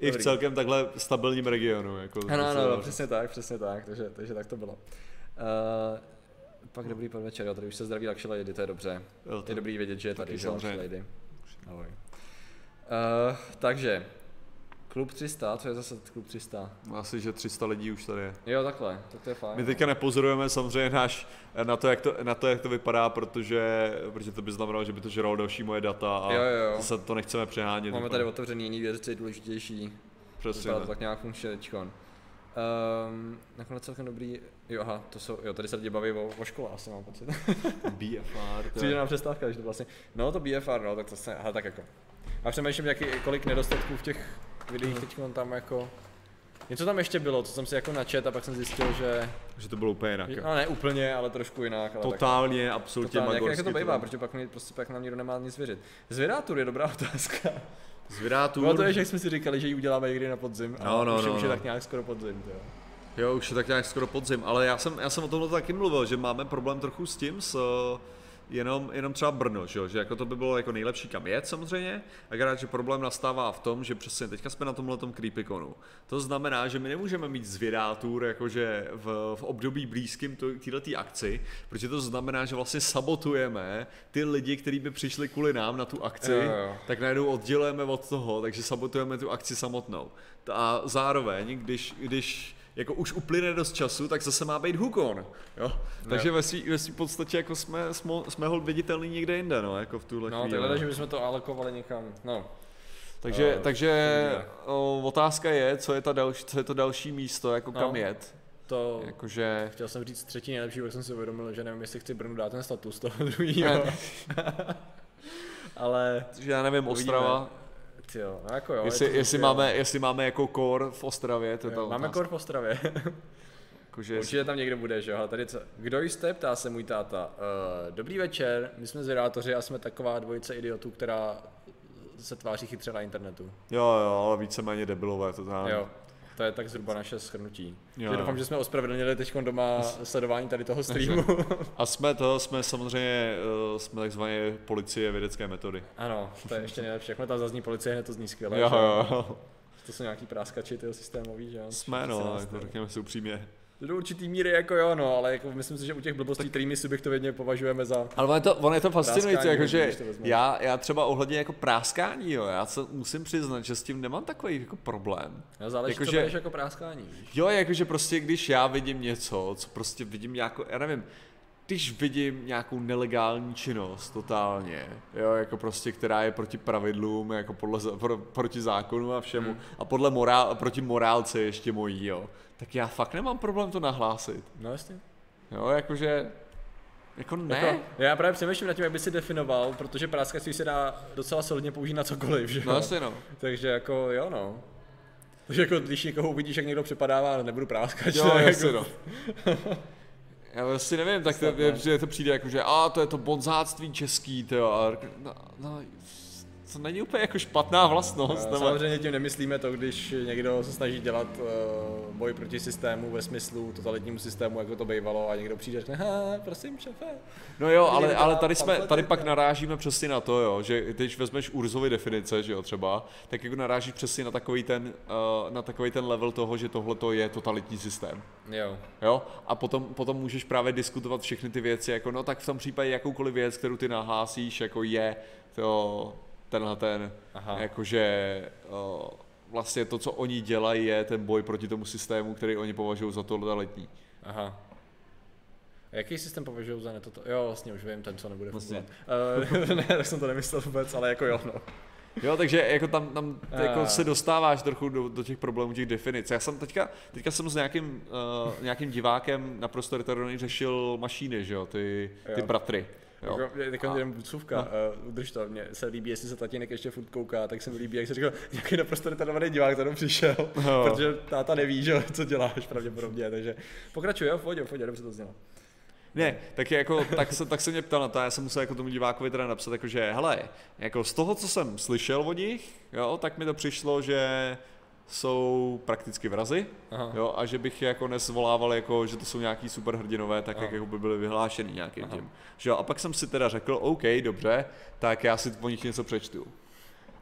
I v celkem takhle stabilním regionu. Jako, Ano, ano, ano, přesně tak, přesně tak, takže, takže tak to bylo. Uh, pak dobrý podvečer, jo, tady už se zdraví Lakše Lady, to je dobře. Jo, to- Je dobrý vědět, že je tady, že samozřejmě. Lady. Ahoj. Uh, takže, klub 300, co je zase klub 300? Asi, že 300 lidí už tady je. Jo, takhle, tak to je fajn. My teďka nepozorujeme samozřejmě náš, na, to, jak to, na to, jak to vypadá, protože, protože to by znamenalo, že by to žralo další moje data a Jo, jo, zase to nechceme přehánět. Máme úplně. tady otevřený jiný věci, důležitější. Přesně. To tak. nějak funkčně teďkon. Um, nakonec celkem dobrý, jo aha, to jsou, jo, tady se lidi baví o, o škole, asi mám pocit. BFR, to Přijde je, nám přestávka, když to vlastně, no to BFR, no, tak to se, aha, tak jako. A přemýšlím, jaký, kolik nedostatků v těch videích teď tam jako, něco tam ještě bylo, co jsem si jako načet a pak jsem zjistil, že, že to bylo úplně jinak. jo. no ne úplně, ale trošku jinak. Ale Totálně, tak, absolutně totálně, jak, jak to bývá, protože pak, mě, prostě pak nám nikdo nemá nic věřit. Zvědátur je dobrá otázka. Zvědátur. Bylo to je, že jsme si říkali, že ji uděláme někdy na podzim. A No, no, už, je- no, už je no. tak nějak skoro podzim. Jo. Jo, už je tak nějak skoro podzim, ale já jsem, já jsem o tomhle taky mluvil, že máme problém trochu s tím, s eh, jenom, jenom třeba Brno, že, jo, že jako to by bylo jako nejlepší kam jet samozřejmě, akorát, že problém nastává v tom, že přesně teďka jsme na tomhle tom Creepiconu. To znamená, že my nemůžeme mít zvědátur jakože v, v období blízkým této akci, protože to znamená, že vlastně sabotujeme ty lidi, kteří by přišli kvůli nám na tu akci, Jo, jo. tak najednou oddělujeme od toho, takže sabotujeme tu akci samotnou. A zároveň, když, když jako už uplyne dost času, tak zase má být hukon, jo? Takže ve svý, ve svý podstatě jako jsme, jsme, jsme hol viditelný někde jinde, no, jako v tuhle No, chvíli. takhle, že bychom to alokovali někam, no. Takže, Eh, takže uvidíme. o, otázka je, co je, ta další, co je to další místo, jako No. kam jet. To, Jakože, chtěl jsem říct třetí nejlepší, pak jsem si uvědomil, že nevím, jestli chci Brnu dát ten status toho druhého. Ale, že já nevím, Ostrava, ty jo, no jako jo. jestli, je jestli, prostě, máme, jestli máme jako core v Ostravě, to je ta. Máme otázka. kor v Ostravě. Jakože, Určitě tam někdo bude, že jo? Ale tady co? Kdo jste, ptá se můj táta. Uh, dobrý večer, my jsme zvědátoři a jsme taková dvojice idiotů, která se tváří chytře na internetu. jo, jo, ale víceméně debilové to znamená. Jo, to je tak zhruba naše shrnutí. Jo, doufám, že jsme ospravedlnili teď doma sledování tady toho streamu. A jsme to, jsme samozřejmě, uh, jsme takzvaně policie vědecké metody. ano, to je ještě nejlepší. Jakmile tam zazní policie, hned to zní skvěle. Jo, jo. To jsou nějaký práskači tyho systémový, že jo? Jsme, no, jako to- řekněme si upřímně. Do určitý míry jako jo, no, ale jako myslím si, že u těch blbostí, kterými subjektivně považujeme za... Ale ono je to, ono je to fascinující, jakože já, já třeba ohledně jako práskání, jo, já se musím přiznat, že s tím nemám takový jako problém. No, záleží, Jako, co že- jako práskání, víš? Jo, jakože prostě když já vidím něco, co prostě vidím nějakou, já nevím, když vidím nějakou nelegální činnost totálně, jo, jako prostě, která je proti pravidlům, jako podle, pro, proti zákonu a všemu, Hmm. a podle morál, proti morálce ještě mojí, jo, tak já fakt nemám problém to nahlásit. No jasně. Jo, jakože, jako ne. Jako, já právě přemýšlím nad tím, jak by si definoval, protože práskačství se dá docela solidně použít na cokoliv, že jo? no jasně no. Takže jako jo no. Takže jako když někoho uvidíš, jak někdo přepadává, nebudu práskat, Jo, tak jasně jako, no. Já vlastně nevím, tak to, je, ne. že to přijde jako, že a to je to bonzáctví český, to a no, no, to není úplně jako špatná vlastnost. Nebo- Samozřejmě tím nemyslíme to, když někdo se snaží dělat uh, boj proti systému ve smyslu totalitnímu systému, jako to bývalo, a někdo přijde a řekne, ha, prosím, šefe. No jo, ale, ale tady, jsme, tady pak narážíme přesně na to, jo, že když vezmeš Urzovy definice, že jo, třeba, tak jako narážíš přesně na takový ten, uh, na takový ten level toho, že tohle to je totalitní systém. Jo. Jo? A potom, potom můžeš právě diskutovat všechny ty věci, jako no tak v tom případě jakoukoliv věc, kterou ty nahlásíš, jako je to tenhle ten, Aha. jakože o, vlastně to, co oni dělají, je ten boj proti tomu systému, který oni považují za totalitní. Aha. A jaký systém považují za netoto? Jo, vlastně už vím, ten, co nebude Vlastně. fungovat. Uh, ne, tak jsem to nemyslel vůbec, ale jako jo, no. Jo, takže jako tam, tam jako A. se dostáváš trochu do, do těch problémů těch definic. Já jsem teďka, teďka jsem s nějakým, uh, nějakým divákem naprosto retardovaný řešil mašíny, že jo, ty, ty Jo. bratry. Jo. Jako, jenom no. uh, udrž to, mně se líbí, jestli se tatínek ještě furt kouká, tak se mi líbí, jak se říkal, nějaký naprosto retardovaný divák tam přišel, no. protože táta neví, že, co děláš pravděpodobně, takže pokračuj, jo, pojď, pojď, dobře to znělo. Ne, tak, jako, tak, se, tak se mě ptal na to, já jsem musel jako tomu divákovi teda napsat, jako, že hele, jako z toho, co jsem slyšel o nich, jo, tak mi to přišlo, že jsou prakticky vrazy, Aha. jo, a že bych je jako nezvolával jako, že to jsou nějaký superhrdinové, tak Aha. jak jako by byly vyhlášeny nějakým Aha. tím. Že jo, a pak jsem si teda řekl, OK, dobře, tak já si o nich něco přečtu.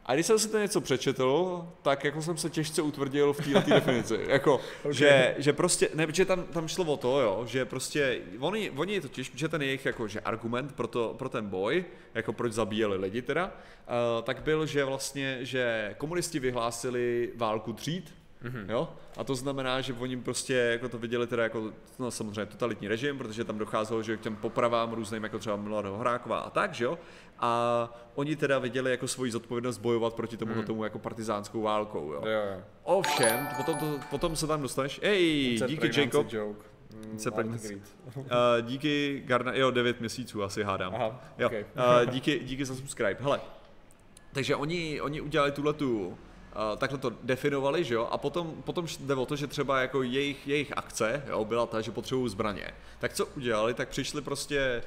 A když jsem si to něco přečetl, tak jako jsem se těžce utvrdil v této definici. jako, okay. že, že, prostě, ne, že tam, tam šlo o to, jo, že prostě, oni, oni totiž, že ten jejich jako, že argument pro, to, pro ten boj, jako proč zabíjeli lidi teda, uh, tak byl, že vlastně, že komunisti vyhlásili válku tříd, Mm-hmm. Jo? A to znamená, že oni prostě jako to viděli teda jako no, samozřejmě totalitní režim, protože tam docházelo že k těm popravám různým, jako třeba Milana Horáková a tak, že jo? A oni teda viděli jako svoji zodpovědnost bojovat proti tomu, mm. tomu jako partizánskou válkou, jo? jo, jo. Ovšem, potom, to, potom se tam dostaneš, ej, díky Jacob. Joke. Mm, uh, díky Garna, jo, 9 měsíců asi hádám. Aha, jo. Okay. uh, díky, díky za subscribe. Hele, takže oni, oni udělali tuhle tu takhle to definovali, že jo, a potom, potom jde o to, že třeba jako jejich, jejich akce, jo, byla ta, že potřebují zbraně. Tak co udělali, tak přišli prostě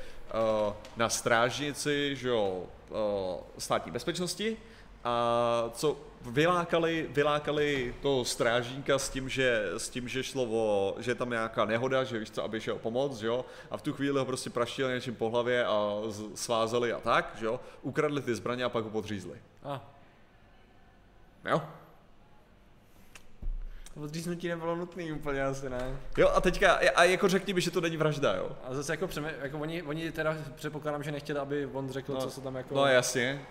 uh, na strážnici, že jo, uh, státní bezpečnosti a co vylákali, vylákali toho strážníka s tím, že, s tím, že šlo o, že je tam nějaká nehoda, že víš co, aby šel pomoct, že jo, a v tu chvíli ho prostě praštili něčím po hlavě a svázali a tak, že jo, ukradli ty zbraně a pak ho podřízli. Ah. Jo? Odříznutí nebylo nutný úplně asi, ne? Jo a teďka, a jako řekni mi, že to není vražda, jo? A zase jako, přeme, jako oni, oni teda předpokládám, že nechtěli, aby on řekl, no, co se tam jako... No jasně.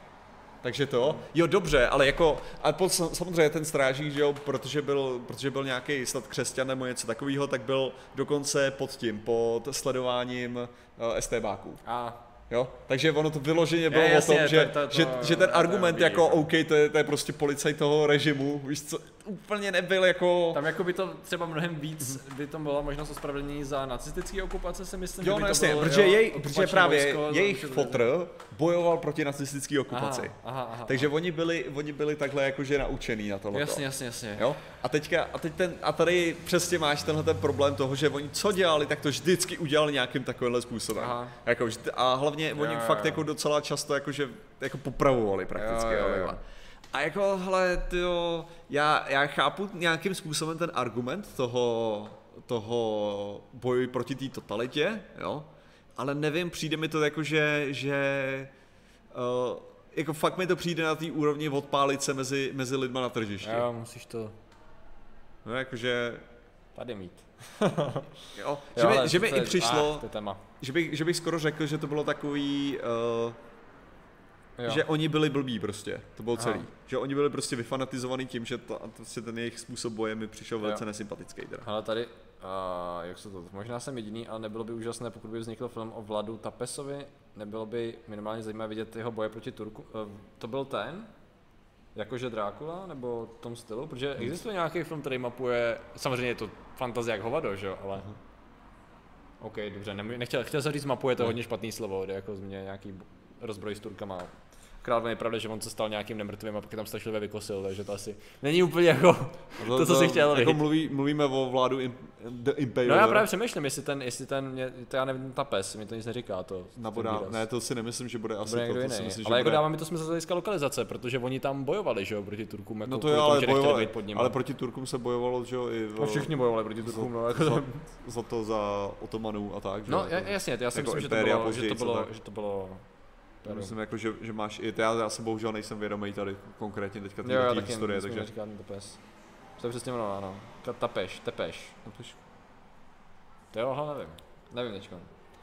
Takže to, jo dobře, ale jako, a po, samozřejmě ten strážník, že jo, protože byl, protože byl nějaký snad křesťan nebo něco takového, tak byl dokonce pod tím, pod sledováním uh, eh, STBáků. A Jo? Takže ono to vyloženě bylo je, jasně, o tom, že, to, to, že, to, že ten argument to jako OK, to je, to je prostě policaj toho režimu, víš co, úplně nebyl jako... Tam jako by to třeba mnohem víc, by to byla možnost ospravedlnění za nacistický okupace, si myslím. Jo, no jasně, bylo, protože, jo, jej, protože právě vojsko, jejich fotr bojoval proti nacistické okupaci. Aha, aha, aha, Takže aha. oni byli, oni byli takhle jakože naučený na tohle. Jasně, jasně, jasně. Jo? A teďka, a teď ten, a tady přesně máš tenhle ten problém toho, že oni co dělali, tak to vždycky udělali nějakým takovýmhle způsobem. Aha. Jako, a hlavně oni jo, fakt jo. jako docela často jakože jako popravovali prakticky. Jo, jo, jo. A jako, hele, tyjo, já, já chápu nějakým způsobem ten argument toho, toho boji proti té totalitě, jo, ale nevím, přijde mi to jako, že, že uh, jako fakt mi to přijde na té úrovni odpálit se mezi, mezi lidma na tržišti. Jo, musíš to... No jakože... Tady mít. jo, že, jo, mi, že mi i přišlo, téma. Že, bych, že bych skoro řekl, že to bylo takový... Uh, Jo. Že oni byli blbí prostě, to bylo celý. Aha. Že oni byli prostě vyfanatizovaný tím, že to, prostě ten jejich způsob boje mi přišel velice nesympatický. Teda. Ale tady, uh, jak se to, možná jsem jediný, ale nebylo by úžasné, pokud by vznikl film o Vladu Tapesovi, nebylo by minimálně zajímavé vidět jeho boje proti Turku. Uh, to byl ten, jakože Drákula, nebo v tom stylu, protože hmm. existuje nějaký film, který mapuje, samozřejmě je to fantazie jak hovado, že jo, ale... Hmm. OK, dobře, nechtěl, chtěl jsem říct mapuje, to hodně špatný slovo, jde jako z mě nějaký rozbroj s Turkama, Krát je pravda, že on se stal nějakým nemrtvým a pak je tam strašlivě vykosil, takže to asi není úplně jako to, to co si chtěl jako mluví, mluvíme o vládu im, The. No já právě přemýšlím, jestli ten, jestli ten, mě, to já nevím, ta pes, mi to nic neříká. To, Nabodá, ne, to si nemyslím, že bude asi bude to, to si myslím, Ale že jako bude... dává mi to smysl z hlediska lokalizace, protože oni tam bojovali, že jo, proti Turkům. Jako no to je, ale, bojovali, pod ním. ale proti Turkům se bojovalo, že jo, i v, no všichni bojovali proti Turkům, no, jako za, za, to za otomanů a tak. No jasně, já si jako myslím, že to bylo, že to bylo, já myslím, jako, že, že máš i, já, já se bohužel nejsem vědomý tady konkrétně teďka ty historie, takže... Jo, to pes. To je přesně ono, ano. Tapeš, tepeš. Tapeš. To jo, ale nevím. Nevím teďka.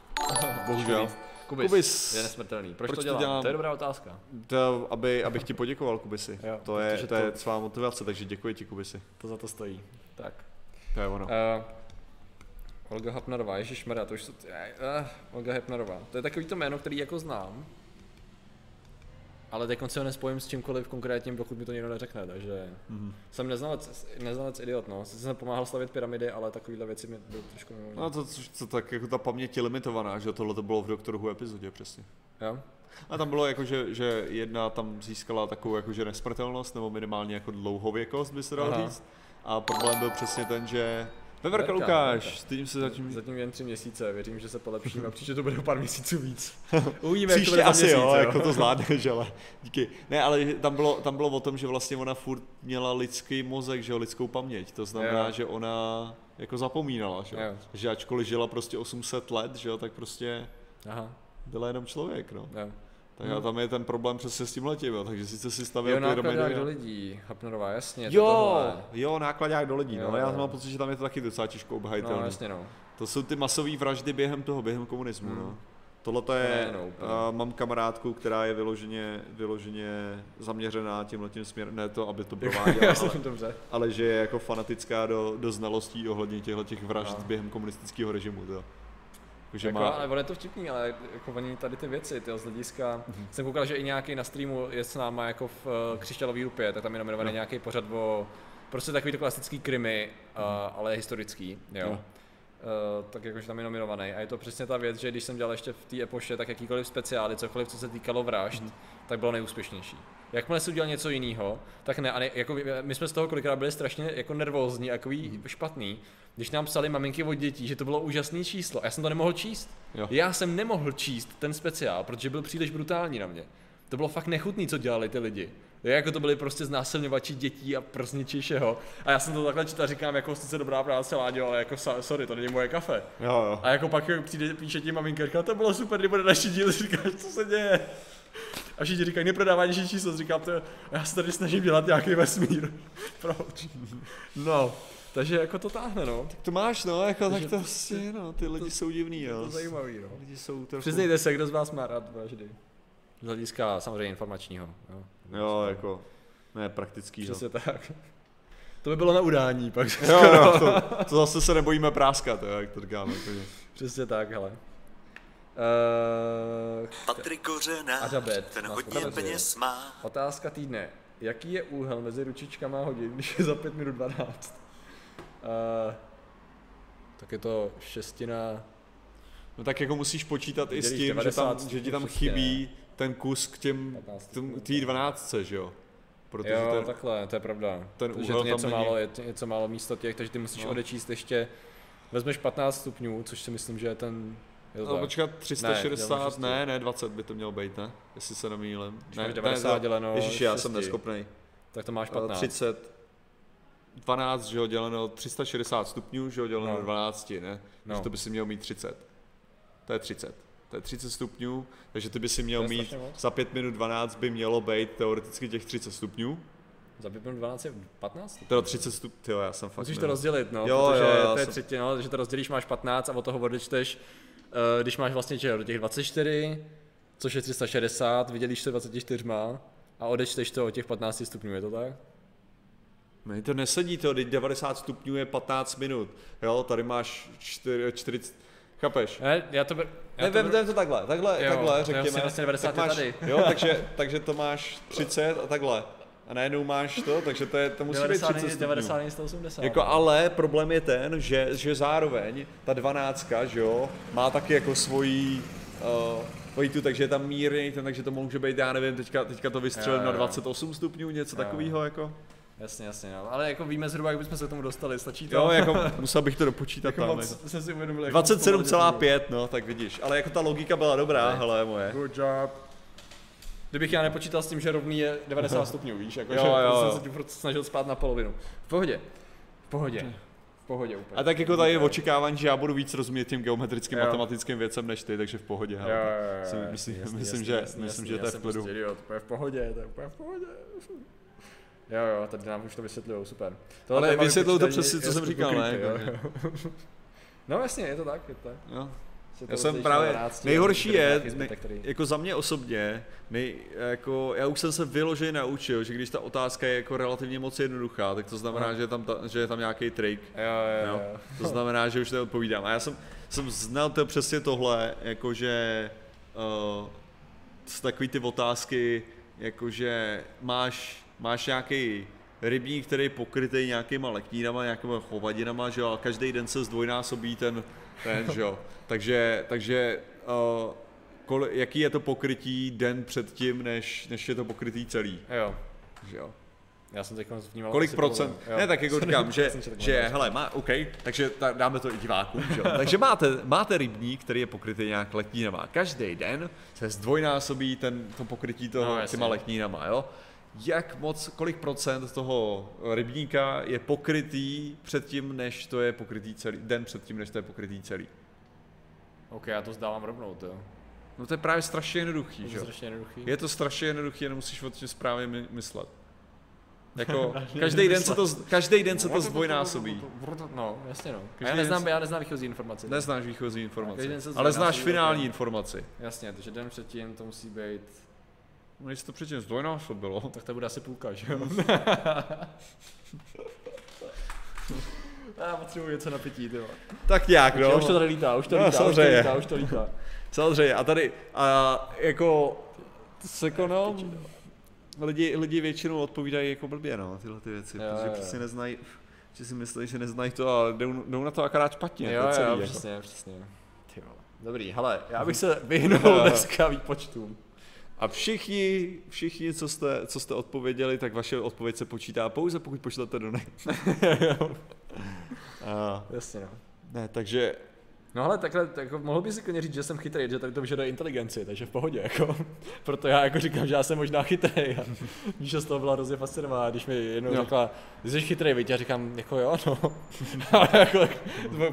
Bohužel. Kubis, Kubis je nesmrtelný. Proč, Proč to, dělám? to dělám? To je dobrá otázka. To, aby, abych ti poděkoval, Kubisi. Jo, to je, to, to je svá motivace, takže děkuji ti, Kubisi. To za to stojí. Tak. To je ono. Uh, Olga Hapnerová, ježišmarja, to už to, uh, Olga Hapnerová. To je takový to jméno, který jako znám, ale teď si ho nespojím s čímkoliv konkrétním, dokud mi to někdo neřekne, takže mm-hmm. jsem neznalec, neznalec idiot, no. Sice jsem pomáhal stavit pyramidy, ale takovýhle věci mi byly trošku mimo. No to, to, tak jako ta paměť je limitovaná, že tohle to bylo v Doktoru Who epizodě přesně. Jo? A tam bylo jako, že, že jedna tam získala takovou jako, že nesmrtelnost, nebo minimálně jako dlouhověkost, by se dalo Aha. říct. A problém byl přesně ten, že Veverka Verka, Lukáš, stydím se zatím. Zatím jen tři měsíce, věřím, že se polepším a příště to bude o pár měsíců víc. Uvidíme, jak to asi měsíc, jo, jako to zvládneš, ale díky. Ne, ale tam bylo, tam bylo o tom, že vlastně ona furt měla lidský mozek, že jo, lidskou paměť. To znamená, Jo. že ona jako zapomínala, že jo. Jo. Že ačkoliv žila prostě 800 let, že jo, tak prostě Aha, byla jenom člověk, no. jo. Tak a tam je ten problém přesně s tím letím, jo. takže sice si stavil Jo, pyramidy. do a- lidí, Hapnerová, jasně, to Jo, tohle. jo, nákladák do lidí, Jo, no. Já jo. mám pocit, že tam je to taky docela těžko obhajitelné. No, jasně no. To jsou ty masové vraždy během toho, během komunismu, Hmm. no. Tohle to je, Ne, no, úplně. uh, mám kamarádku, která je vyloženě, vyloženě zaměřená tímhle tím směrem, ne to, aby to prováděla, Já ale, dobře. ale že je jako fanatická do, do znalostí ohledně těchto těch vražd No. během komunistického režimu, to. Že Jako, má, ale ono je to vtipný, ale jako oni tady ty věci, ty z hlediska, Mhm. jsem koukal, že i nějaký na streamu je s náma jako v uh, křišťálové rupě, tak tam je nominovaný Jo. nějaký pořad o prostě takový to klasický krimi, uh, ale historický, jo. Jo. Uh, tak jakože tam je nominovaný. A je to přesně ta věc, že když jsem dělal ještě v té epoše, tak jakýkoliv speciály, cokoliv, co se týkalo vražd, Mhm. tak bylo nejúspěšnější. Jakmile si udělal něco jiného, tak ne, a ne, jako, my jsme z toho kolikrát byli strašně jako nervózní, takový Mhm. špatný, když nám psali maminky od dětí, že to bylo úžasné číslo. Já jsem to nemohl číst. Jo. Já jsem nemohl číst ten speciál, protože byl příliš brutální na mě. To bylo fakt nechutný, co dělali ty lidi. Jo, Jako to byli prostě znásilňovači dětí a prostě něčeho. A já jsem to takhle četl a říkám, jako sice dobrá práce, Láďo, ale jako sorry, to není moje kafe. jo, jo. A jako pak přijde, píše ti maminka, říká, to bylo super, kdy bude další díl, říkáš, co se děje? A všichni říkají, neprodává nižší číslo, říkám, to, já se tady snažím dělat nějaký vesmír. Proč? No, takže jako to táhne, no. To máš, no, jako, tak Takže to to- prostě, no, ty lidi jsou divný, Je jo. to zajímavý, no. Lidi jsou trochu... Přiznejte se, kdo z vás má rád vraždy. Z hlediska samozřejmě informačního. Jo, Jo, jako, ne, praktický, no. Přesně tak. To by bylo na udání, pak. Jo, jo, to, to zase se nebojíme práskat, jo, jak to říkáme. Takže. Přesně tak, hele. Uh, Patrik Kořenář, Adabet ten hodně peněz má. otázka týdne. Jaký je úhel mezi ručičkama hodin, když je za 5 minut 12? Uh, tak je to šestina... No tak jako musíš počítat i s tím, že, 90 tam, že ti tam přesně. chybí ten kus k těm, 15 těm tý 12, že jo? Protože jo, ten, takhle, to je pravda. ten úhel to něco tam není. málo, je to něco málo místo těch, takže ty musíš No. odečíst ještě, vezmeš 15 stupňů, což si myslím, že je ten, je to No, tak. počkat, Ne, 360, dělám šesti. ne, ne, 20 by to mělo být, ne? Jestli se nemýlím. Když Ne, máš ne, 90 za- děleno Ježiši, já jsem šesti. neskopnej. tak to máš Eh, 15. 30, 12, že jo, děleno 360 stupňů, že jo, děleno No. 12, ne? No. No. to by si měl mít 30. To je 30. To je 30 stupňů, takže ty by si měl mít, za 5 minut 12 by mělo být teoreticky těch 30 stupňů. Za 5 minut 12 je 15? Teda 30 stupňů, tyjo, já jsem fakt Musíš to rozdělit, no, Jo, protože jo, já to je jsem- třetí, no, že to rozdělíš, máš 15 a od toho odečteš, uh, když máš vlastně že, jo, do těch 24, což je 360, vydělíš to 24 a odečteš to od těch 15 stupňů, je to tak? Ne, to nesedí to, teď 90 stupňů je 15 minut. Jo, tady máš 4, 40, chápeš? Ne, já to ber, já Ne, to vem to takhle, takhle, Jo, takhle, řekněme. vlastně- vlastně 90 tak máš, tady. Jo, takže, takže to máš 30 a takhle. A najednou máš to, takže to, je, to musí být 90 30 není, 90 stupňů. není 180. Jako ale problém je ten, že, že zároveň ta dvanáctka, že jo, má taky jako svoji uh, weightu, takže je tam mírný ten, takže to může být, já nevím, teďka, teďka to vystřelím Jo, na jo. 28 stupňů, něco Jo. takového jako. Jasně, jasně, no. ale jako víme zhruba, jak bychom se k tomu dostali, stačí to? Jo, jako musel bych to dopočítat jako tam. moc jsem si uvědomil, jak moc to 27,5, no, tak vidíš. Ale jako ta logika byla dobrá, Ne. hele, moje. Good job. Kdybych já nepočítal s tím, že rovný je 90 stupňů, víš, jako Jo, že jo, jsem jo. se tím snažil spát na polovinu. V pohodě. V pohodě. V pohodě úplně. A tak jako tady je očekávání, že já budu víc rozumět těm geometrickým Jo. matematickým věcem než ty, takže v pohodě. Jo, hele. jo, jo, jo, myslím, jasný, myslím, jasný, že, jasný, myslím, jasný, že to je v klidu. Prostě to je v pohodě, to je úplně v pohodě. Jo, jo, tady nám už to vysvětlují, super. Tohle Ale vysvětlil to přesně, co jsem říkal, ne? jo. No jasně, je to tak, je to tak. Jo. Já jsem právě, na 12 a nejhorší je, ne, jako za mě osobně, nej, jako, já už jsem se vyloženě naučil, že když ta otázka je jako relativně moc jednoduchá, tak to znamená, Aha. že je tam, ta, že je tam nějaký trik. Jo, jo, Jo. jo. To znamená, že už neodpovídám. A já jsem, jsem znal to přesně tohle, jakože uh, z takový ty otázky, jakože máš, máš nějaký rybník, který je pokrytý nějakýma leknínama, nějakýma chovadinama, že jo, a každý den se zdvojnásobí ten, ten že jo. Takže, takže uh, kol, jaký je to pokrytí den předtím, než, než je to pokrytý celý, Jo. že jo. Já jsem teď vnímal Kolik procent? Jo. Ne, tak jako říkám, že, že myslel. hele, má, OK, takže ta, dáme to i divákům, že jo. Takže máte, máte rybník, který je pokrytý nějak leknínama. Každý den se zdvojnásobí ten, to pokrytí toho No, těma leknínama, jo. Jak moc, kolik procent toho rybníka je pokrytý předtím, než to je pokrytý celý, den předtím, než to je pokrytý celý? OK, já to zdávám rovnou, to. No to je právě strašně jednoduchý, Je že to jo. strašně jednoduchý. Je to strašně jednoduchý, jenom musíš o tím správně my- myslet. Jako, každý den se to, každý den se to zdvojnásobí. No, jasně no. Každý já neznám, já neznám výchozí informace. Neznáš výchozí informace, ale znáš finální informaci. Jasně, takže den předtím to musí být, No, Když to předtím zdvojnásobilo. tak to bude asi půlka, že jo? Já potřebuji něco na pití, ty. Tak nějak, no. už to tady lítá, už to No, lítá, už to lítá, už to lítá. Samozřejmě. A tady, a jako, se no, lidi, lidi většinou odpovídají jako blbě, no, tyhle ty věci, Jo, protože jo, prostě jo. neznají, že si myslí, že neznají to a jdou, jdou na to akorát špatně, Jo, to celý, jo, jako. přesně, přesně. Ty vole. Dobrý, hele, já bych se vyhnul dneska výpočtům. A všichni, všichni, co jste, co jste odpověděli, tak vaše odpověď se počítá pouze pokud pošlete do nej. a, Jasně, no. ne, takže No ale takhle, tak jako, mohl bys si klidně říct, že jsem chytrý, že tady to vyžaduje inteligenci, takže v pohodě, jako. Proto já jako říkám, že já jsem možná chytrý. A Míša z toho byla hrozně fascinovaná, když mi jednou Jo. řekla, jsi chytrý, viď? Já říkám, jako jo, no. Ale jako,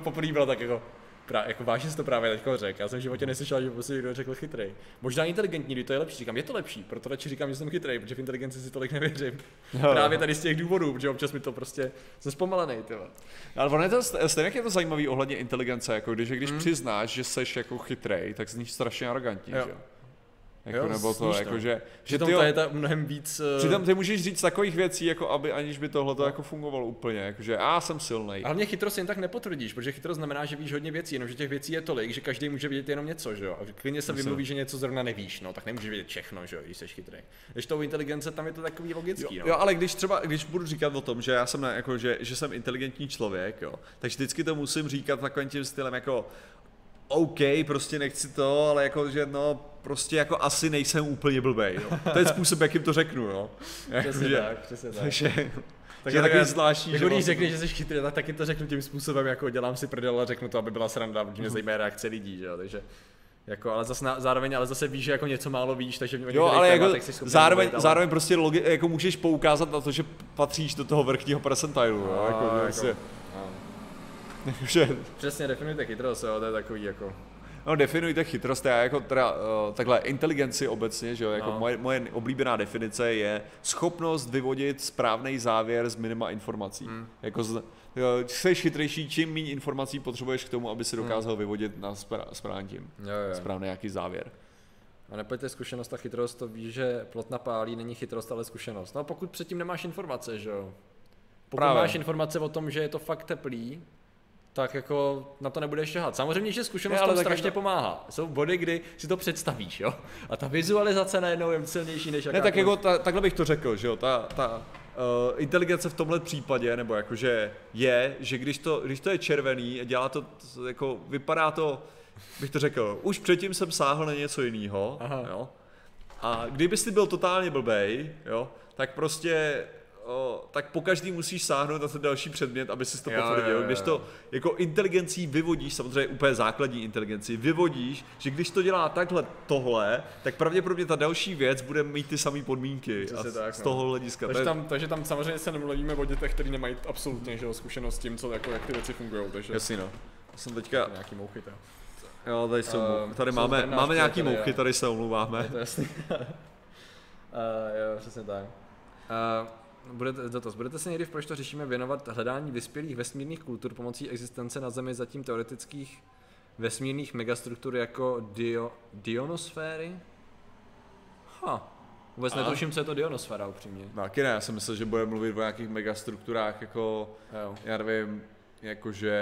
poprvé bylo tak jako, Pra, jako vážně jsi to právě teďko řekl. Já jsem v životě neslyšel, že by si někdo řekl chytrý. Možná inteligentní, když to je lepší. Říkám, je to lepší, proto radši říkám, že jsem chytrý, protože v inteligenci si tolik nevěřím. Jo. Právě tady z těch důvodů, protože občas mi to prostě jsem zpomalený, ty vole. Ale ono je to st- stejně je to zajímavý ohledně inteligence, jako když, když Mm. přiznáš, že seš jako chytrej, tak zníš strašně arrogantně, Jo. že jo? Jako, Jo, nebo to, jako, no. že, že ty, je ta mnohem víc... eh, přitom ty můžeš říct takových věcí, jako aby aniž by tohle to jako fungovalo úplně, jako, že já jsem silnej. A hlavně chytrost jen tak nepotvrdíš, protože chytrost znamená, že víš hodně věcí, jenomže těch věcí je tolik, že každý může vědět jenom něco, že jo? A klidně se vymluví, že něco zrovna nevíš, no, tak nemůžeš vědět všechno, že jo, když jsi chytrý. Když to u inteligence tam je to takový logický, Jo, no. jo, ale když třeba, když budu říkat o tom, že já jsem, na, jako, že, že jsem inteligentní člověk, jo, tak vždycky to musím říkat takovým tím stylem jako OK, prostě nechci to, ale jako, že no, prostě jako asi nejsem úplně blbej, jo. To je způsob, jakým to řeknu, jo. Přesně Jakože- tak, přesně tak. Takže, Tak takže já- takový zvláštní, Jako když vlastně- řekneš, že jsi chytrý, tak taky to řeknu tím způsobem, jako dělám si prdel a řeknu to, aby byla sranda, protože mě Mhm. zajímá reakce lidí, že jo, takže jako, ale zase na, zároveň, ale zase víš, že jako něco málo víš, takže mě Jo, ale jako zároveň, zároveň, zároveň prostě logi, jako můžeš poukázat na to, že patříš do toho vrchního percentilu, jo, jako, že prostě, že, Přesně, definujte chytrost, jo, to je takový jako, no definujte chytrost, já jako teda, uh, takhle, inteligenci obecně, že jo, jako No. moje, moje oblíbená definice je schopnost vyvodit správný závěr z minima informací. Hmm. Jako z, jo, jsi chytrejší, čím méně informací potřebuješ k tomu, aby si dokázal vyvodit na spra- správný tím, jo, jo. správný nějaký závěr. A nepojďte zkušenost a chytrost, to ví, že plot napálí, není chytrost, ale zkušenost. No pokud předtím nemáš informace, že jo? Pokud Právě. máš informace o tom, že je to fakt teplý, tak jako na to nebudeš šahat. Samozřejmě, že zkušenost Ne, ne, ale tak strašně jako- pomáhá. Jsou body, kdy si to představíš, jo? A ta vizualizace najednou je silnější než Ne, jakákoliv. tak jako ta, takhle bych to řekl, že jo, ta, ta uh, inteligence v tomhle případě, nebo jakože je, že když to, když to je červený a dělá to, jako vypadá to, bych to řekl, už předtím jsem sáhl na něco jiného, jo, a kdybys ty byl totálně blbej, jo, tak prostě O, tak po každý musíš sáhnout na ten další předmět, aby si to Jo, potvrdil. jo, jo, Když to jako inteligencí vyvodíš, samozřejmě úplně základní inteligenci, vyvodíš, že když to dělá takhle tohle, tak pravděpodobně ta další věc bude mít ty samé podmínky. A z, tak, z no. toho hlediska. Takže to je- tam, takže tam samozřejmě se nemluvíme o dětech, kteří nemají absolutně že jo, zkušenost s tím, co, jako, jak ty věci fungují. Takže Jasně no. Jsem teďka, nějaký mouchy, to. jo, tady jsou, uh, tady jsou máme, tady máme nějaký přátelé, mouchy, tady se omluváme. Je to jasný. uh, jo, přesně tak. Uh, budete, dotaz. Budete se někdy v Proč to řešíme věnovat hledání vyspělých vesmírných kultur pomocí existence na Zemi zatím teoretických vesmírných megastruktur jako dio, dionosféry? Ha. Vůbec A? netuším, co je to dionosféra upřímně. Taky ne, já jsem myslel, že bude mluvit o nějakých megastrukturách, jako, Jo. já nevím, jakože...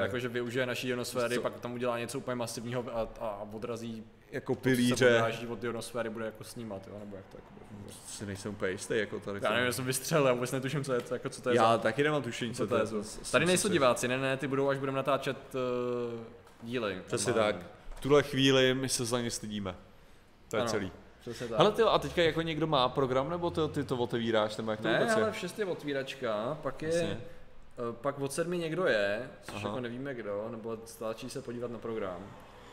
Jakože využije naší ionosféry, Co? pak tam udělá něco úplně masivního a, a odrazí jako se pilíře. odráží od ionosféry, bude jako snímat, jo, nebo jak to jako bude. Si nejsem úplně jistý, jako tady. Já nevím, já jsem vystřelil, já vůbec netuším, co je to, jako co to je Já za, taky nemám tušení, co to je za. Tady nejsou diváci, ne, ne, ty budou, až budeme natáčet uh, díly. Přesně tak. V tuhle chvíli my se za ně stydíme. To je Ano. celý. Přesně tak. Ale ty, a teďka jako někdo má program, nebo ty, ty to otevíráš, nebo jak to ne, vůbec ale je? v 6 je otvíračka, pak je, Jasně. uh, pak od sedmi někdo je, což Aha. jako nevíme kdo, nebo stačí se podívat na program.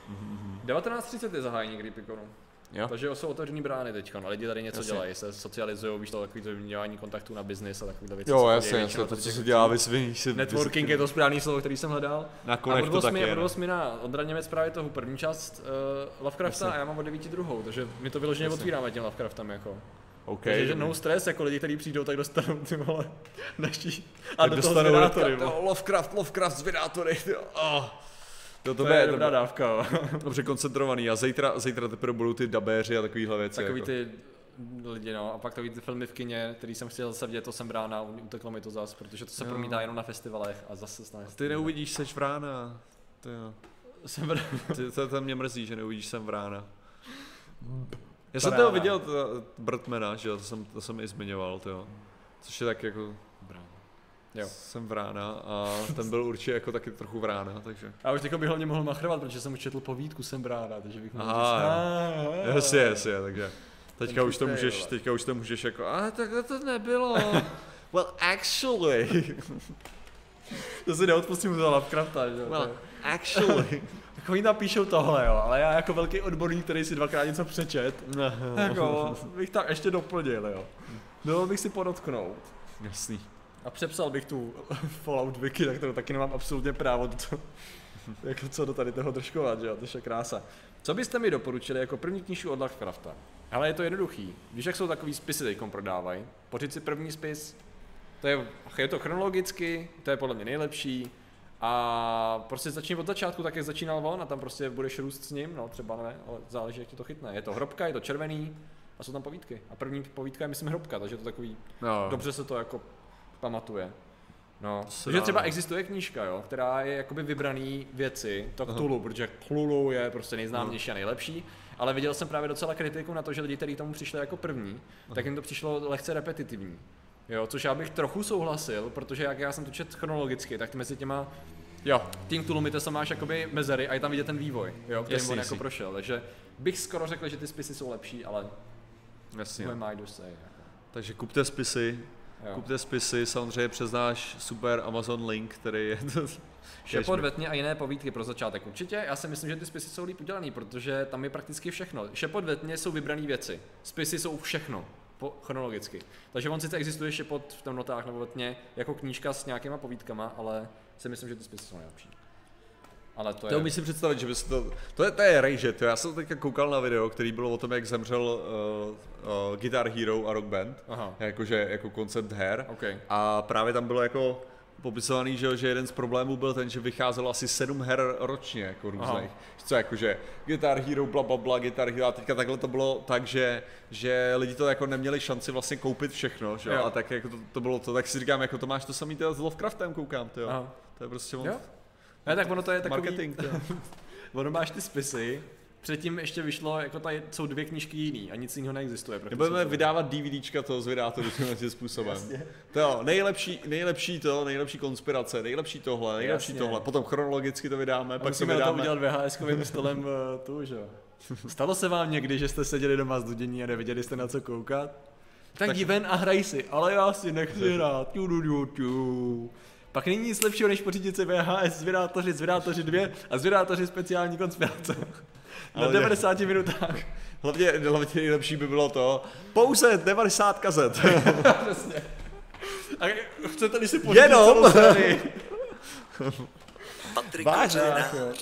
Mhm, 19.30 je zahájení Gripikonu. Jo. Takže jsou otevřený brány teď, a lidi tady něco Jasně. dělají, se socializují, víš to, takový to vyměňování kontaktů na biznis a takovýhle věci. Jo, jasně, jasně, to, co se dělá, vysvětlíš si... Networking je to správný slovo, který jsem hledal. Na A to 8, taky je. no. 8 na Ondra Němec právě toho první část uh, Lovecrafta Jasně. a já mám od 9 druhou, takže my to vyloženě Jasně. otvíráme tím Lovecraftem jako. OK. Takže že no stres, jako lidi, kteří přijdou, tak dostanou ty vole naší. A Tak do toho dostanou zvědátory, Lovecraft, Lovecraft, zvědátory. Oh. To, to, To je bude dobrá dávka, dobře koncentrovaný a zítra, zítra teprve budou ty dabéři a takovýhle věci. Takový jako. ty lidi, no. A pak takový ty filmy v kině, který jsem chtěl zase vidět, to jsem brána, uteklo mi to zas, protože to se Jo. promítá jenom na festivalech a zase snad. Ty neuvidíš seč vrána. To jo. Jsem brána. Ty, to, to mě mrzí, že neuvidíš sem vrána. Já jsem toho rána. viděl, to, Birdmana, že jo, to jsem, to jsem i zmiňoval, to jo. Což je tak jako, Jo. jsem vrána a ten byl určitě jako taky trochu vrána, takže. A už teďka bych hlavně mohl machrovat, protože jsem už četl povídku, jsem brána, takže bych mohl Aha, říct, jo. "Ah, Jasně, jasně, takže. Teďka Ten už to můžeš, teďka už to můžeš jako, a takhle to nebylo. well, actually. To si neodpustím za Lovecrafta, že Well, actually. Jako oni napíšou tohle, jo, ale já jako velký odborník, který si dvakrát něco přečet, jako bych tam ještě doplnil, jo. Bylo bych si podotknout. Jasný. A přepsal bych tu Fallout wiki, na kterou taky nemám absolutně právo do toho, jako co do tady toho držkovat, že jo, to je krása. Co byste mi doporučili jako první knížku od Lovecrafta? Ale je to jednoduchý. Víš, jak jsou takový spisy teďkom prodávají? Pořiď si první spis, to je, je to chronologicky, to je podle mě nejlepší. A prostě začni od začátku, tak jak začínal on a tam prostě budeš růst s ním, no třeba ne, ale záleží, jak ti to chytne. Je to hrobka, je to červený a jsou tam povídky. A první povídka je myslím hrobka, takže je to takový No. dobře se to jako pamatuje. No, se dá, třeba no. existuje knížka, jo, která je jakoby vybraný věci, to Cthulhu, protože Cthulhu je prostě nejznámější a nejlepší, ale viděl jsem právě docela kritiku na to, že lidi, kteří tomu přišli jako první, tak jim to přišlo lehce repetitivní. Jo, což já bych trochu souhlasil, protože jak já jsem to čet chronologicky, tak mezi těma Jo, tím Cthulhu Mythos máš jakoby mezery a je tam vidět ten vývoj, jo, kterým Jasný, on jasný. jako prošel, takže bych skoro řekl, že ty spisy jsou lepší, ale Jasně. who am I to say, jako. Takže kupte spisy, Jo. kupte spisy, samozřejmě přes náš super Amazon link, který je... Šepot ve tmě a jiné povídky pro začátek určitě. Já si myslím, že ty spisy jsou líp udělaný, protože tam je prakticky všechno. Šepot ve tmě jsou vybrané věci. Spisy jsou všechno. Po, chronologicky. Takže on sice existuje šepot v temnotách nebo ve tmě jako knížka s nějakýma povídkama, ale si myslím, že ty spisy jsou nejlepší. Ale to To je... si představit, že bys to... To je, to je rage, to já jsem teďka koukal na video, který bylo o tom, jak zemřel uh, uh, Guitar Hero a Rock Band, Aha, jakože jako koncept her. OK. A právě tam bylo jako popisovaný, že, že jeden z problémů byl ten, že vycházelo asi sedm her ročně, jako různých. Aha. Co jakože Guitar Hero, bla, bla, bla, Guitar Hero a teďka takhle to bylo tak, že, že lidi to jako neměli šanci vlastně koupit všechno, že jo? A tak jako to, to, bylo to, tak si říkám, jako to máš to samý teda s Lovecraftem koukám, to jo. Aha. To je prostě on, Jo? Ne, tak ono to je takový... marketing, to. Ono máš ty spisy, předtím ještě vyšlo, jako tady jsou dvě knížky jiný a nic jiného neexistuje. Nebudeme vydávat DVDčka toho z vydátoru tímhle tím způsobem. To jo, nejlepší, nejlepší to, nejlepší konspirace, nejlepší tohle, nejlepší Jasně. tohle. Potom chronologicky to vydáme, A pak to musíme na to vydáme. udělat VHS-kovým stolem eh, tu, že jo. Stalo se vám někdy, že jste seděli doma z dudění a nevěděli jste na co koukat? Tak, jdi ven a hraj si, ale já si nechci hrát. Tu. Pak není nic lepšího, než pořídit si VHS, zvědátoři, zvědátoři 2 a zvědátoři speciální konspirace. Na Ale- 90 minutách. Hlavně, hlavně nejlepší by bylo to, pouze 90 kazet. Přesně. A chcete-li si pořídit Jenom? celou sérii? Patrik Vážně,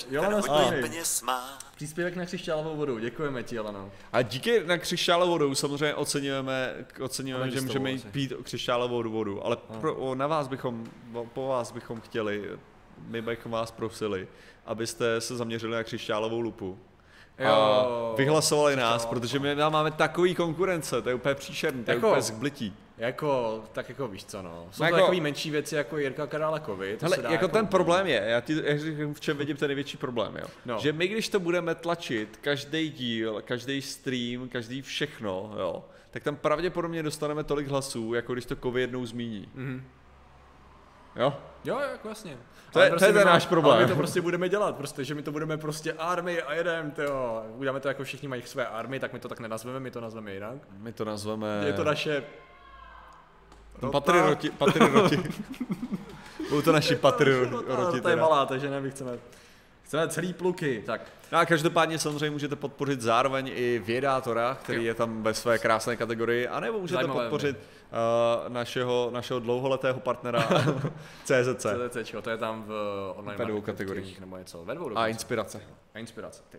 Jolana peněz má. Příspěvek na křišťálovou vodu, děkujeme ti, Jeleno. A díky na křišťálovou vodu samozřejmě oceňujeme, oceňujeme že můžeme asi. pít křišťálovou vodu, ale pro, o, na vás bychom, po vás bychom chtěli, my bychom vás prosili, abyste se zaměřili na křišťálovou lupu. A Jo. vyhlasovali nás, protože my nám máme takový konkurence, to je úplně příšerný, to je Jako- úplně zblití. Jako, tak jako víš co no. Jsou No to jako- takový menší věci jako Jirka Karálekovi. To Hele, se dá jako ten problém je, já ti já říkám, v čem vidím ten největší problém, jo. No. Že my, když to budeme tlačit, každý díl, každý stream, každý všechno, jo, tak tam pravděpodobně dostaneme tolik hlasů, jako když to Kovy jednou zmíní. Mhm. Jo? Jo, jako jasně. To je- Ale to je ten náš problém. Ale my to prostě budeme dělat, prostě, že my to budeme prostě army a jedem, jo. Uděláme to jako všichni mají své army, tak my to tak nenazveme, my to nazveme jinak. My to nazveme... Je to naše... Patroti, patrioti. Budou to naši patrioti. to je malá, takže ne, my chceme, chceme celý pluky, tak. No a každopádně samozřejmě můžete podpořit zároveň i Vědátora, který Jo. je tam ve své krásné kategorii, anebo můžete Zajímavé podpořit uh, našeho, našeho dlouholetého partnera CZC CDCčko, to je tam v online Ve dvou kategoriích. nebo něco, ve dvou a inspirace. A inspirace, ty.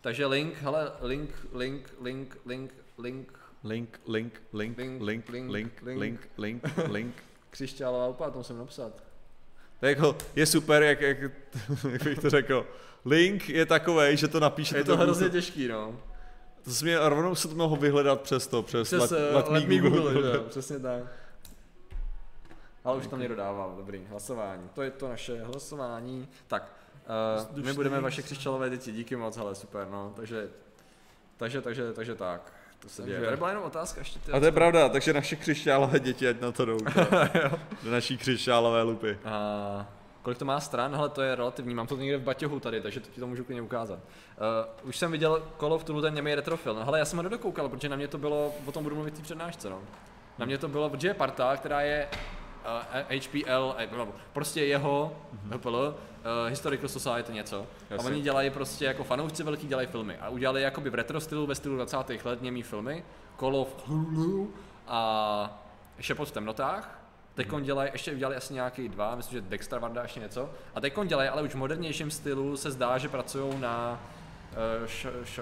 Takže link, hele, link, link, link, link, link, Link, link, link, Link, link, link, link, link. link, link, link. křišťálová úpla, to musím napsat. To je, jako, je super, jak, jak, jak bych to řekl. Link je takový, že to napíšete Je to hrozně Google. těžký, no. To se mě rovnou se to mohl vyhledat přes to, přes, Přes let, eh, let, let me me Google. Google, že jo, přesně tak. Ale už tam někdo dával, dobrý, hlasování. To je to naše hlasování. Tak, uh, my budeme vaše křišťálové děti, díky moc, hele, super, no. Takže, takže, takže, takže tak. To se děje. Tady byla jenom otázka ještě. ty- A to je pravda, takže naše křišťálové děti, ať na to jdou. do naší křišťálové lupy. A kolik to má stran? Hele, to je relativní, mám to někde v baťohu tady, takže to ti to můžu klidně ukázat. Uh, už jsem viděl Call of Duty ten němý retrofilm. No, hele, já jsem ho nedokoukal, protože na mě to bylo, o tom budu mluvit v té přednášce, no. Na mě to bylo, protože je parta, která je uh, HPL, eh, no, prostě jeho, HPL, uh, Historical Society něco. A Jasně. oni dělají prostě jako fanoušci velký, dělají filmy. A udělali jakoby v retro stylu, ve stylu 20. let němý filmy, Call of Cthulhu a Šepot v temnotách. Teď Mhm. dělají, ještě udělali asi nějaký dva, myslím, že Dexter Varda ještě něco. A teď dělají, ale už v modernějším stylu se zdá, že pracují na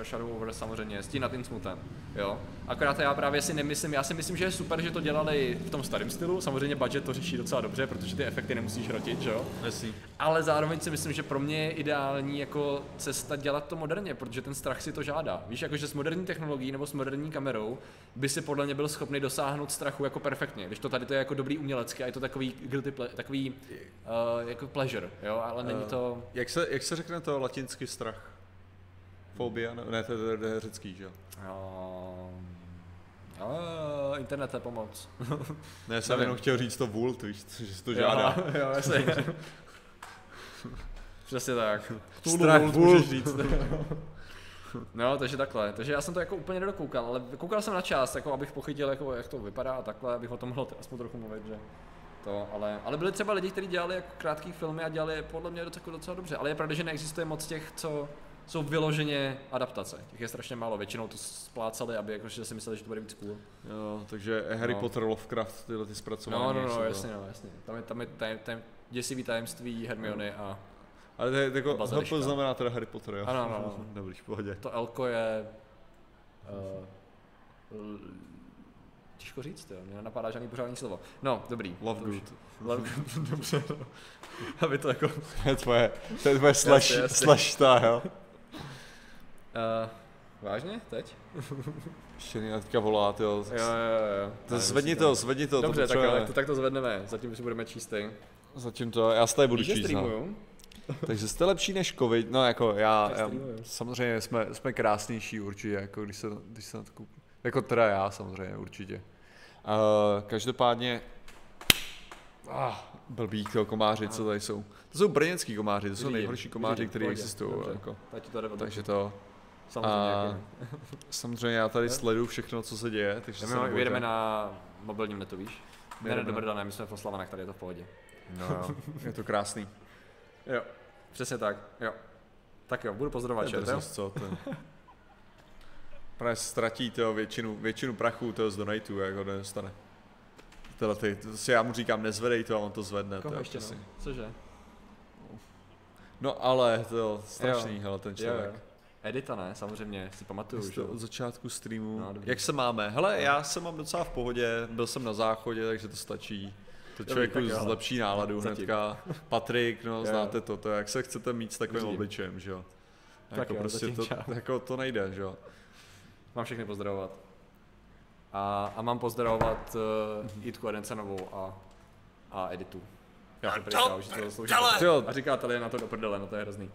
Shadow Over samozřejmě, s tím nad tím smutem, jo. Akorát já právě si nemyslím, já si myslím, že je super, že to dělali v tom starém stylu, samozřejmě budget to řeší docela dobře, protože ty efekty nemusíš hrotit, jo. Jasný. Ale zároveň si myslím, že pro mě je ideální jako cesta dělat to moderně, protože ten strach si to žádá. Víš, jakože s moderní technologií nebo s moderní kamerou by si podle mě byl schopný dosáhnout strachu jako perfektně. Když to tady to je jako dobrý umělecky a je to takový guilty ple- takový uh, jako pleasure, jo, ale není Eh, to... Jak se, jak se řekne to latinsky strach? Fobia? Ne, ne to, je, řecký, že jo? Uh, uh, internet je pomoc. Ne, já jsem jenom chtěl říct to vult, víš, že se to žádá. Jo, jo, jasně. Přesně tak. Strach Vult můžeš říct. No, takže takhle. Takže já jsem to jako úplně nedokoukal, ale koukal jsem na část, jako abych pochytil, jako, jak to vypadá a takhle, abych o tom mohl aspoň trochu mluvit, že to, ale, ale byli třeba lidi, kteří dělali jako krátký filmy a dělali je podle mě docela, docela dobře, ale je pravda, že neexistuje moc těch, co jsou vyloženě adaptace. Těch je strašně málo, většinou to splácali, aby jakože si mysleli, že to bude víc cool. Jo, takže Harry No. Potter, Lovecraft, tyhle ty zpracování. No, no, no, to. jasně, no, jasně. Tam je, tam je taj, taj, děsivý tajemství Hermiony a Ale to je jako. HP znamená teda Harry Potter, jo? Ano, ano, ano. Dobrý, v pohodě. to Elko je... Uh, těžko říct, jo, mě nenapadá žádný pořádný slovo. No, dobrý. Love to good. Love good, dobře. no. Aby to jako... To je tvoje, to je tvoje slash, Jasně, jasně. slash ta, jo? Uh, vážně? Teď? Ještě mě teďka volá, ty jo. Jo, jo, jo. To Ne, zvedni to, zvedni to. Dobře, to tak, jo, tak, to, tak to zvedneme. Zatím si budeme číst ty. Zatím to, já se tady budu Víš, číst, no. Takže jste lepší než covid, no jako já, Já samozřejmě jsme, jsme krásnější určitě, jako když se, když se na to koupím. Jako teda já samozřejmě určitě. Uh, každopádně, ah, blbý to komáři, co tady jsou. To jsou brněnský komáři, to jsou nejhorší komáři, které existují. Jako. Takže to, Samozřejmě. a jaký samozřejmě já tady Jo. sleduju všechno, co se děje, takže se. My nebojte. jedeme na mobilním netu, víš? Ne, ne, Jedeme do na- Brda, ne, my jsme v Oslavanech, tady je to v pohodě. No jo, je to krásný. Jo, přesně tak, jo. Tak jo, budu je chat, jo? co? To je... Právě ztratí to většinu, většinu prachu toho z donatů, jako nedostane. Tyhle ty, to si já mu říkám, nezvedej to a on to zvedne. Koho to je ještě, no? Cože? No ale to je strašný, Jo. hele, ten Jo, člověk. jo. Edita, ne, samozřejmě, si pamatuju, Jste že od začátku streamu. No, dobrý. Jak se máme? Hele, já se mám docela v pohodě, byl jsem na záchodě, takže to stačí. To člověku tak jo. zlepší náladu Zatím. hnedka. Patrik, no znáte to, to jak se chcete mít s takovým Vidím. obličejem, že jo? Tak Jako jo, prostě zatím to, čau. jako to nejde, že jo? Mám všechny pozdravovat. A, a mám pozdravovat uh, Jitku Edencenovou a, a Editu. Já to říkal, že to zaslouží. A říká tady na to do prdele, no to je hrozný.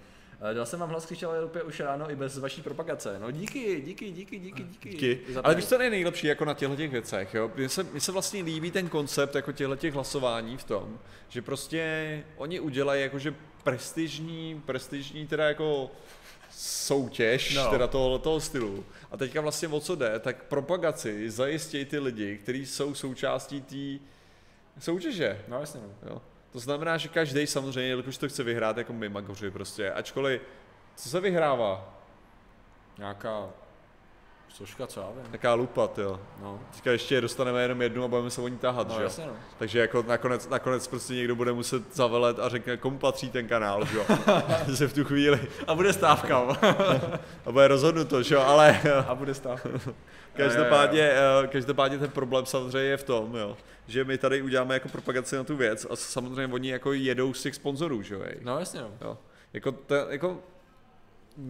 Eh, Dal jsem vám hlas křičel Evropě už ráno i bez vaší propagace. No díky, díky, díky, díky, díky. Díky. Za Ale to. víš, co je nejlepší jako na těchto těch věcech, jo? Mně se, mně se vlastně líbí ten koncept jako těchto těch hlasování v tom, že prostě oni udělají jakože prestižní, prestižní teda jako soutěž No. teda tohoto toho stylu. A teďka vlastně o co jde, tak propagaci zajistějí ty lidi, kteří jsou součástí té soutěže. No jasně, no. Jo. To znamená, že každý samozřejmě, jelikož to chce vyhrát jako my magoři prostě, ačkoliv, co se vyhrává? Nějaká soška, co já vím. Taká lupa, jo. No, Teďka ještě dostaneme jenom jednu a budeme se o ní tahat, no že jo? jasně, no. Takže jako nakonec, nakonec prostě někdo bude muset zavelet a řekne, komu patří ten kanál, že jo? že v tu chvíli. A bude stávka. A bude rozhodnuto, že jo? Ale a bude stávka. každopádně, eh, každopádně ten problém samozřejmě je v tom, jo? že my tady uděláme jako propagaci na tu věc a samozřejmě oni jako jedou z těch sponzorů, že jo? No jasně, no. jo? Jako, to, jako,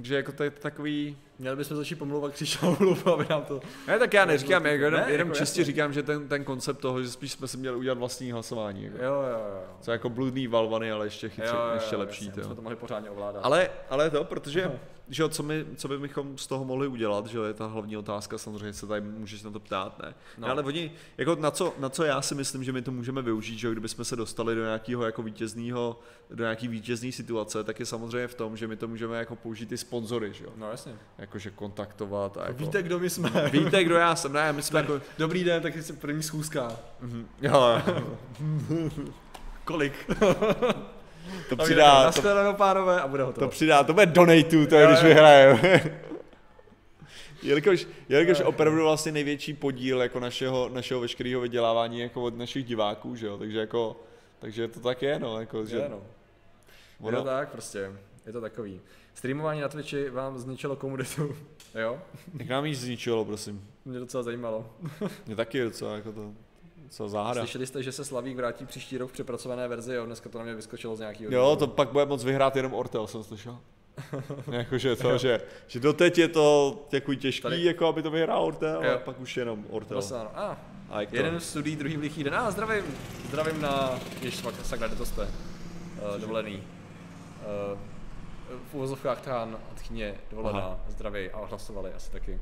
že jako to je takový, Měli bychom začít pomlouvat křičálu, aby nám to... Ne, tak já neříkám, jako jenom, Ne, jenom jako čistě jasně. říkám, že ten, ten koncept toho, že spíš jsme si měli udělat vlastní hlasování. Jako. Jo, jo, jo. Co jako bludný valvany, ale ještě, chytře, jo, jo, ještě jo, lepší. jasně, to. jsme to mohli pořádně ovládat. Ale, ale to, protože, Aha. Že jo, co, my, co by bychom z toho mohli udělat, že jo, je ta hlavní otázka, samozřejmě se tady můžeš na to ptát, ne? No. No. Ale oni, jako na co, na co já si myslím, že my to můžeme využít, že jo, kdybychom se dostali do nějakého jako vítězného, do nějaký vítězné situace, tak je samozřejmě v tom, že my to můžeme jako použít i sponzory, že jo, No jasně. jakože kontaktovat a jako, Víte, kdo my jsme? víte, kdo já jsem, ne, my jsme jako, Dobrý den, tak je první schůzka. jo, Kolik? to A přidá, to, Naschledanou, pánové, a bude To hotovo. přidá, to bude donateu, to je, když jo. vyhrajeme. jelikož, jelikož opravdu vlastně největší podíl jako našeho, našeho veškerého vydělávání jako od našich diváků, že jo, takže jako, takže to tak je, no, jako, že Je, no. Je to ono, tak prostě, je to takový. Streamování na Twitchi vám zničilo komunitu, jo? jak nám jí zničilo, prosím. Mě docela zajímalo. Mě taky docela, jako to, docela záhada. Slyšeli jste, že se Slavík vrátí příští rok v přepracované verzi, jo? Dneska to na mě vyskočilo z nějakého Jo, to pak bude moc vyhrát jenom Ortel, jsem slyšel. Jakože to, že, že doteď je to takový těžký, Tady- jako aby to vyhrál Ortel, Jo. a pak už jenom Ortel. Vlastně ano. A, A jak to? jeden studií, druhý v lichý den. A zdravím, zdravím na, jež fakt, sakra, kde to jste, uh, dovolený. Uh, v uvozovkách tán od chyně dovolená, Aha. zdraví a hlasovali asi taky.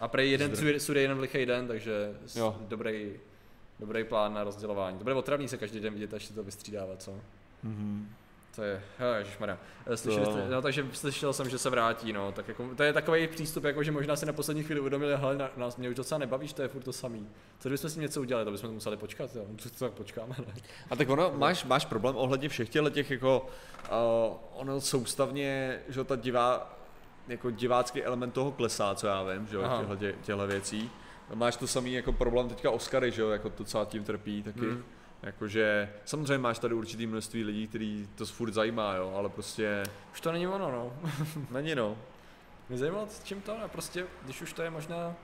A prej jeden studií jeden v lichý den, takže Jo. dobrý, dobrý plán na rozdělování. To bude otravný se každý den vidět, až se to vystřídává, co? Mhm. To je, ježišmarja. Eh, Slyšeli To jste, no, takže slyšel jsem, že se vrátí, no, tak jako, to je takový přístup, jako, že možná si na poslední chvíli uvědomili, hele, na, nás mě už docela nebavíš, to je furt to samý. Co kdybychom s tím něco udělali, to bychom museli počkat, jo, co, co tak počkáme, ne? A tak ono, máš, máš problém ohledně všech těch jako, uh, ono soustavně, že ta divá, jako divácký element toho klesá, co já vím, že jo, těchto věcí. Máš to samý jako problém teďka Oscary, že jo, jako to celá tím trpí taky. Hmm. Jakože, samozřejmě máš tady určitý množství lidí, který to furt zajímá, jo, ale prostě Už to není ono, no. není no. Mě zajímalo, s čím to, no, prostě, když už to je možná,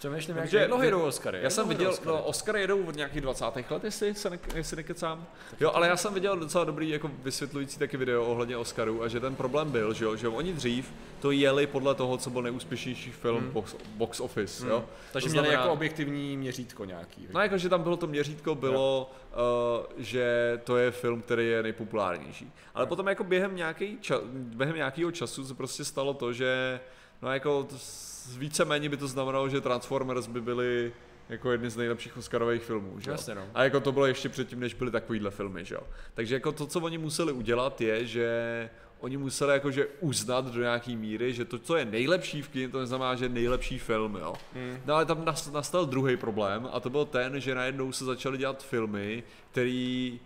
přemýšlím, jak, jak dlouho jedou Oscary. Já jsem viděl, Oscary? no Oscary jedou od nějakých 20. let, jestli, se ne, jestli nekecám. Jo, ale já jsem viděl docela dobrý jako vysvětlující taky video ohledně Oscarů a že ten problém byl, že, jo, že oni dřív to jeli podle toho, co byl nejúspěšnější film Hmm. box, box office, Hmm. jo. Takže To měli znamená- jako objektivní měřítko nějaký. No jako, že tam bylo to měřítko, bylo, uh, že to je film, který je nejpopulárnější. Ale Jo. potom jako během, nějaký ča- během nějakého času se prostě stalo to, že no jako to víceméně by to znamenalo, že Transformers by byly jako jedny z nejlepších Oscarových filmů, že jo? Jasně, no. A jako to bylo ještě předtím, než byly takovýhle filmy, že jo. Takže jako to, co oni museli udělat, je, že oni museli jakože uznat do nějaký míry, že to, co je nejlepší v kině, to neznamená, že je nejlepší film, jo. Hmm. No ale tam nas- nastal druhý problém a to byl ten, že najednou se začaly dělat filmy, který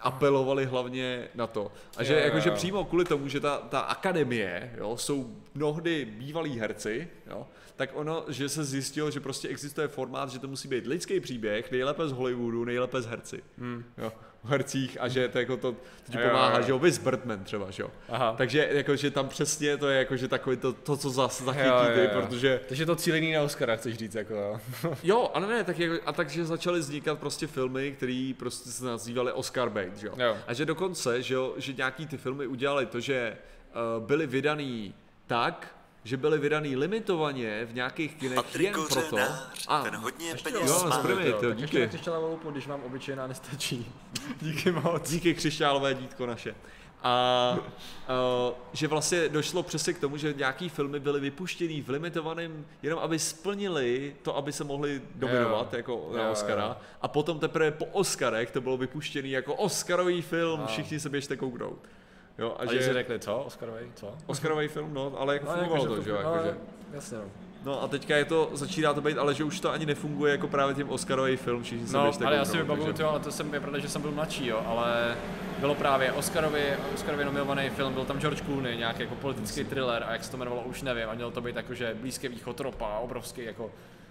apelovali hlavně na to. A že Jo, jo, jakože jo. přímo kvůli tomu, že ta, ta akademie, jo, jsou mnohdy bývalí herci, jo, tak ono, že se zjistilo, že prostě existuje formát, že to musí být lidský příběh, nejlépe z Hollywoodu, nejlépe z herci. Hmm. Jo, hercích a že to, jako to, to ti jo, pomáhá, jo. že jo, Viz Birdman třeba, že jo. Aha. Takže jakože tam přesně to je jakože takový to, to co zase zachytí Jo, jo, jo. protože Takže to cílený na Oscara, chceš říct, jako jo. Jo, ale ne, tak jako, a takže začaly vznikat prostě filmy, které prostě se nazývaly Oscar bait, že jo? Jo. A že dokonce, že jo, že nějaký ty filmy udělali to, že uh, byly vydaný tak, že byly vydaný limitovaně v nějakých kinech jen proto. A, ten hodně Ještě peněz jo, jo, to tak ještě díky. na křišťálovou loupu, když vám obyčejná nestačí. Díky moc. Díky křišťálové dítko naše. A uh, že vlastně došlo přesně k tomu, že nějaký filmy byly vypuštěný v limitovaném, jenom aby splnili to, aby se mohli dominovat Jo. jako Jo, na jo. Oscara. A potom teprve po Oscarech to bylo vypuštěný jako Oscarový film, A. všichni se běžte kouknout. Jo, a A že si že řekli, co? Oscarovej, co? Oscarový film, no, ale jako No, fungovalo jakože to, že jo, no, jakože. Jasně, no. No a teďka je to, začíná to být, ale že už to ani nefunguje jako právě tím Oscarový film, všichni se No, ale já si vybavuju, takže- to, ale to jsem, je pravda, že jsem byl mladší, jo, ale bylo právě Oscarově, Oscarově nominovaný film, byl tam George Clooney, nějaký jako politický thriller a jak se to jmenovalo, už nevím, a mělo to být jakože Blízký východ ropa, obrovský jako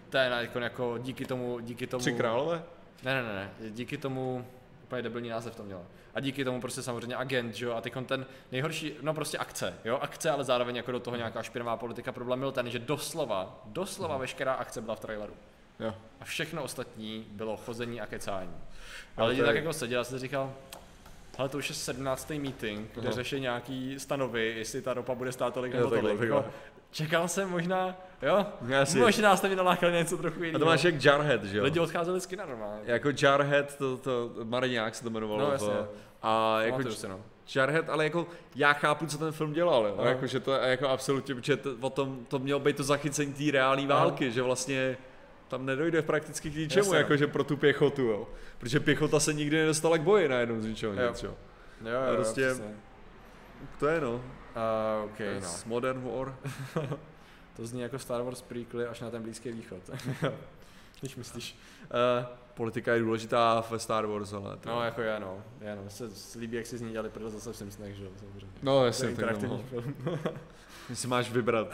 ten, jako, jako díky tomu, díky tomu... Tři králové? Ne, ne, ne, ne, díky tomu, úplně debilní název to mělo. A díky tomu prostě samozřejmě agent, že jo, a teď ten nejhorší, no prostě akce, jo, akce, ale zároveň jako do toho nějaká špinavá politika. Problém byl ten, že doslova, doslova veškerá akce byla v traileru. Jo. A všechno ostatní bylo chození a kecání. A lidi tak jako seděli a si říkal, ale to už je 17. meeting, kde řeší nějaký stanovy, jestli ta ropa bude stát tolik nebo tolik. Jako, čekal jsem možná, jo, Jasně. možná jste mi nalákali něco trochu jiného. A to máš jak Jarhead, že jo? Lidi odcházeli z kina normálně. Jako Jarhead, to, to Mariňák se to jmenovalo. No, jasně. A jako no. Jarhead, ale jako já chápu, co ten film dělal, jo? No. Jako, že to je jako absolutně, protože to, o tom, to mělo být to zachycení té reální války, že vlastně tam nedojde prakticky k ničemu, Jasně, no. jako že pro tu pěchotu, jo. Protože pěchota se nikdy nedostala k boji najednou z ničeho Jo. nic, jo. Jo, jo, prostě- přesně. To je no. Uh, OK, no. Z Modern War. To zní jako Star Wars prequely až na ten Blízký východ. Když myslíš. Uh, Politika je důležitá ve Star Wars, ale to... no, jako je, no. Je, no. Se líbí, jak si z ní dělali prdel zase v Simpsonech, že jo, samozřejmě. no jasně, tak no. film. Si máš vybrat.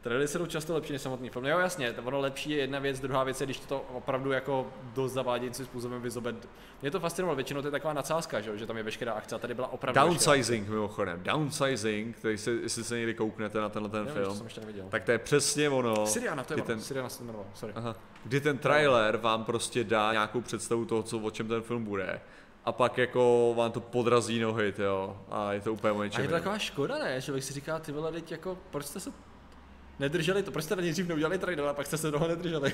Trailery jsou často lepší než samotný film. Jo, jasně, to ono lepší je jedna věc, druhá věc je, když to opravdu jako dost zavádějícím způsobem vyzobet. Mě to fascinovalo, většinou to je taková nadsázka, že, že tam je veškerá akce a tady byla opravdu veškerá Downsizing mimochodem, Downsizing, který se, jestli se někdy kouknete na tenhle ten. Nevím, film, jsem ještě neviděl. tak to je přesně ono. Syriana, to je kdy ten... Syriana se jmenoval, sorry. aha, kdy ten trailer vám prostě dá nějakou představu toho, co, o čem ten film bude. A pak jako vám to podrazí nohy, jo. A je to úplně o A je to taková škoda, ne? Člověk si říká, ty vole, teď jako, proč jste se nedrželi to, proč jste nejdřív neudělali trailer a pak jste se toho nedrželi?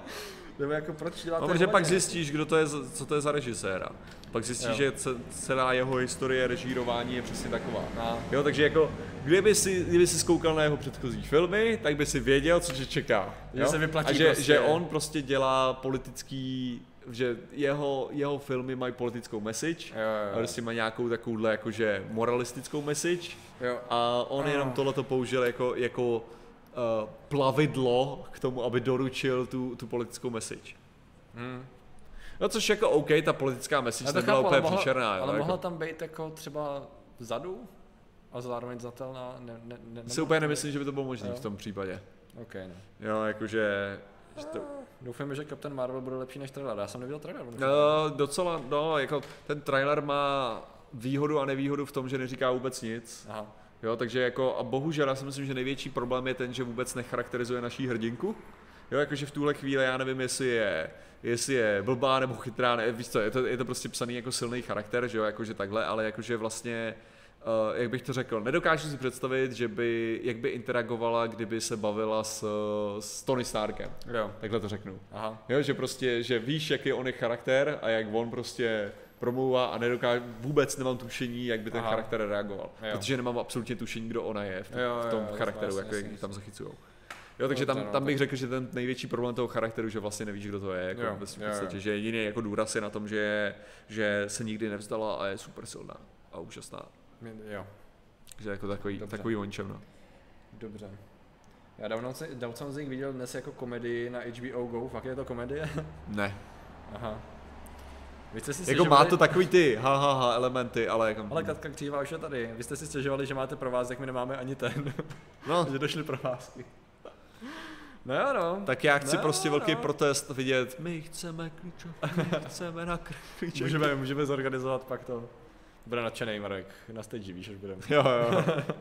Nebo jako proč děláte No, protože pak zjistíš, kdo to je, co to je za režiséra. Pak zjistíš, Jo. že ce- celá jeho historie režírování je přesně taková. A, Jo, takže jako, kdyby si, kdyby si zkoukal na jeho předchozí filmy, tak by si věděl, co tě čeká. Že jo? se vyplatí A že, prostě- že on prostě dělá politický, že jeho, jeho filmy mají politickou message, Jo, jo, a prostě má nějakou takovouhle jakože moralistickou message jo. a on Ah. jenom tohleto použil jako, jako plavidlo k tomu, aby doručil tu, tu politickou message. Hmm. No což jako OK, ta politická message Já nebyla chápu, úplně ale mohla, příšerná. jo, ale jako. mohla tam být jako třeba vzadu a zároveň znatelná, ne, ne, ne, Si úplně nemyslím, že by to bylo možné v tom případě. OK, no. Jo, jakože... Že to, Doufujeme, že Captain Marvel bude lepší než trailer. Já jsem neviděl trailer. no, docela, no, jako ten trailer má výhodu a nevýhodu v tom, že neříká vůbec nic. Aha. Jo, takže jako, a bohužel já si myslím, že největší problém je ten, že vůbec necharakterizuje naší hrdinku. Jo, jakože v tuhle chvíli já nevím, jestli je, jestli je blbá nebo chytrá, ne, víš co, je to, je to prostě psaný jako silný charakter, že jo, jakože takhle, ale jakože vlastně, uh, jak bych to řekl, nedokážu si představit, že by, jak by interagovala, kdyby se bavila s, s Tony Starkem. Jo. Takhle to řeknu. Aha. Jo, že prostě, že víš, jaký on je charakter a jak on prostě promlouvá a nedokáže, vůbec nemám tušení, jak by ten Aha. charakter reagoval. Jo. Protože nemám absolutně tušení, kdo ona je v tom, Jo, jo, v tom jo, charakteru, jako jak jasně, ji tam zachycujou. Jo, takže tam, tam bych řekl, že ten největší problém toho charakteru, že vlastně nevíš, kdo to je, jako Jo, v jo, podstatě, jo. že jediný jako důraz je na tom, že, je, že se nikdy nevzdala a je super silná a úžasná. Jo. Že jako takový, Dobře. takový ončem, no. Dobře. Já Downsizing Downsizing viděl dnes jako komedii na HBO Go, fakt je to komedie? Ne. Aha. Vy jste si Jako má stěžovali- to takový ty ha, ha, ha elementy, ale jako... Ale Katka Křívá už je tady. Vy jste si stěžovali, že máte provázek, my nemáme ani ten. no, že došly provázky. No jo, no. Tak já chci No, prostě velký no. protest vidět. My chceme klíčovky, my chceme na klíčovky. Můžeme, můžeme zorganizovat pak to. Bude nadšený Marek, na stage, víš, až budeme. Jo, jo.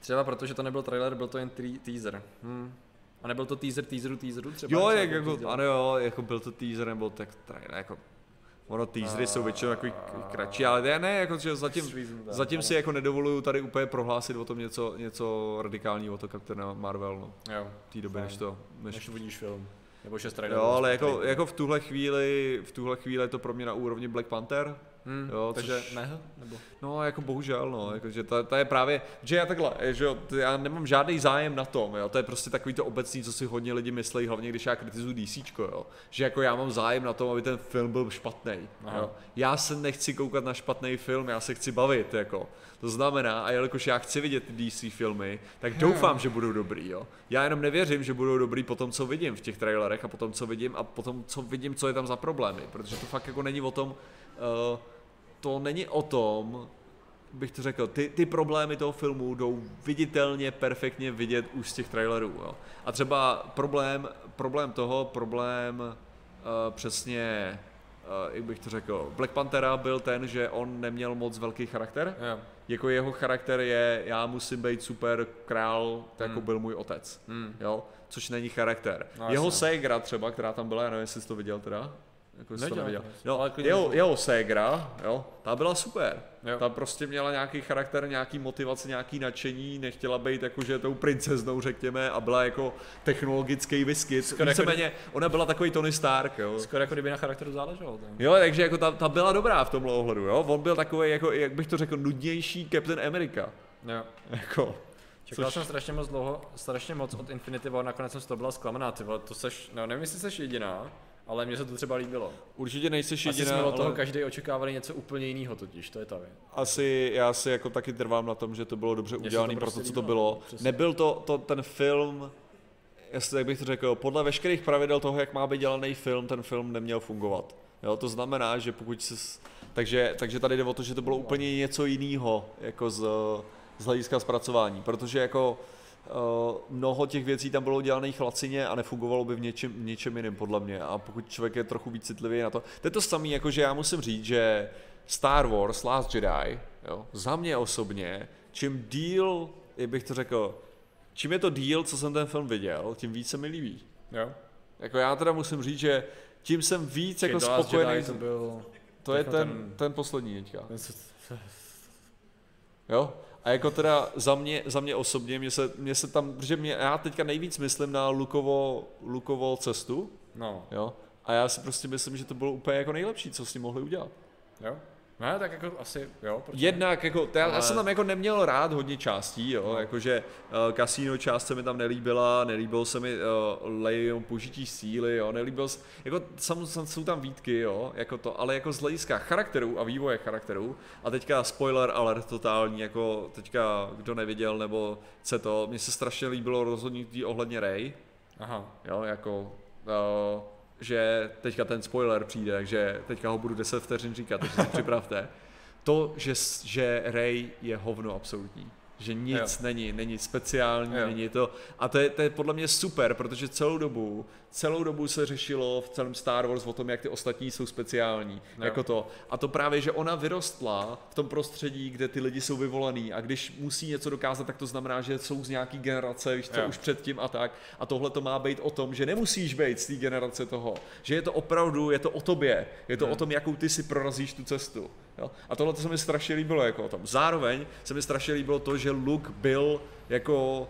Třeba protože to nebyl trailer, byl to jen teaser. Hm. A nebyl to teaser teaseru teaseru třeba? Jo, jak jako, ano jo, jako byl to teaser nebo tak trailer, jako Ono teasery jsou většinou takový kratší, ale ne, ne jako, že zatím, zatím si jako nedovoluju tady úplně prohlásit o tom něco, něco radikálního o to Captaina Marvel, no, Jo, v té době, než to, než než uvidíš film. Nebo šest Jo, trailerů. ale z jako, jako v tuhle chvíli, v tuhle chvíli je to pro mě na úrovni Black Panther. Hmm, jo, takže což- ne, nebo? No, jako bohužel, no, jako, že ta, ta, je právě, že já takhle, že jo, já nemám žádný zájem na tom, jo, to je prostě takový to obecný, co si hodně lidi myslí, hlavně když já kritizuju DCčko, jo, že jako já mám zájem na tom, aby ten film byl špatný, jo. Já se nechci koukat na špatný film, já se chci bavit, jako. To znamená, a jelikož já chci vidět ty DC filmy, tak doufám, že budou dobrý, jo. Já jenom nevěřím, že budou dobrý po tom, co vidím v těch trailerech a po tom, co vidím a po tom, co vidím, co je tam za problémy, protože to fakt jako není o tom, to není o tom, bych to řekl, ty, ty problémy toho filmu jdou viditelně, perfektně vidět už z těch trailerů. Jo. A třeba problém, problém toho, problém uh, přesně, uh, jak bych to řekl, Black Panthera byl ten, že on neměl moc velký charakter. Jo. Jako jeho charakter je, já musím být super král, tak jako Hmm. byl můj otec. Hmm. Jo, což není charakter. No, jeho ségra třeba, která tam byla, já nevím, jestli jsi to viděl teda. Jako jsi to neviděl. No, ale jeho, jeho ségra, jo, ta byla super. Jo. Ta prostě měla nějaký charakter, nějaký motivace, nějaký nadšení, nechtěla být jakože tou princeznou, řekněme, a byla jako technologický whisky. Jako Víceméně, ona byla takový Tony Stark, jo. Skoro jako kdyby na charakteru záleželo. Tam. Jo, takže jako ta, ta byla dobrá v tomhle ohledu, jo. On byl takový, jako, jak bych to řekl, nudnější Captain America. Jo. Jako, Čekal Což- jsem strašně moc dlouho, strašně moc od Infinity War, nakonec jsem z toho byla zklamaná, ty vole, to seš, no nevím, jestli seš jediná, ale mně se to třeba líbilo. určitě nejseš Asi jediná, jsme od toho ale každý očekávali něco úplně jiného totiž, to je ta věc. asi, já si jako taky trvám na tom, že to bylo dobře udělané to pro prostě to, co to bylo. přesně. Nebyl to, to ten film, jestli tak bych to řekl, podle veškerých pravidel toho, jak má být dělaný film, ten film neměl fungovat. Jo, to znamená, že pokud se... Takže, takže tady jde o to, že to bylo úplně něco jiného, jako z, z hlediska zpracování, protože jako mnoho těch věcí tam bylo dělaných lacině a nefungovalo by v něčem, něčem jiném, podle mě. A pokud člověk je trochu víc citlivý na to, to je to samé, jako že já musím říct, že Star Wars Last Jedi, jo, za mě osobně, čím díl, jak bych to řekl, čím je to díl, co jsem ten film viděl, tím víc se mi líbí. Jo? Jako já teda musím říct, že tím jsem víc jako spokojený. To byl... To je jako ten, ten- ten poslední teďka. Jo? A jako teda za mě, za mě osobně, mě se, mě se tam, protože mě, já teďka nejvíc myslím na Lukovo, Lukovo cestu, No, jo? A já si prostě myslím, že to bylo úplně jako nejlepší, co s ním mohli udělat. jo? Ne, tak jako asi, jo, proč ne? Jednak, jako, já, já Ale- jsem tam jako neměl rád hodně částí, jo, No. jakože uh, kasíno část se mi tam nelíbila, nelíbilo se mi uh, lejom použití síly, jo, nelíbilo se, jako samozřejmě jsou tam výtky, jo, jako to, ale jako z hlediska charakterů a vývoje charakterů, a teďka spoiler alert totální, jako teďka kdo neviděl nebo chce to, mně se strašně líbilo rozhodnutí ohledně Ray, Aha, jo, jako, uh, že teďka ten spoiler přijde, takže teďka ho budu 10 vteřin říkat, takže si připravte. To, že, že Ray je hovno absolutní. Že nic Jo. není, není speciální, Jo. není to. A to je, to je podle mě super, protože celou dobu, celou dobu se řešilo v celém Star Wars o tom, jak ty ostatní jsou speciální. Jo. Jako to. A to právě, že ona vyrostla v tom prostředí, kde ty lidi jsou vyvolaný a když musí něco dokázat, tak to znamená, že jsou z nějaký generace, víš co, Jo. už předtím a tak. A tohle to má být o tom, že nemusíš být z té generace toho. Že je to opravdu, je to o tobě. Je to Hmm. o tom, jakou ty si prorazíš tu cestu. Jo? A tohle to se mi strašně líbilo jako o tom. Zároveň se mi strašně líbilo to, že Luke byl jako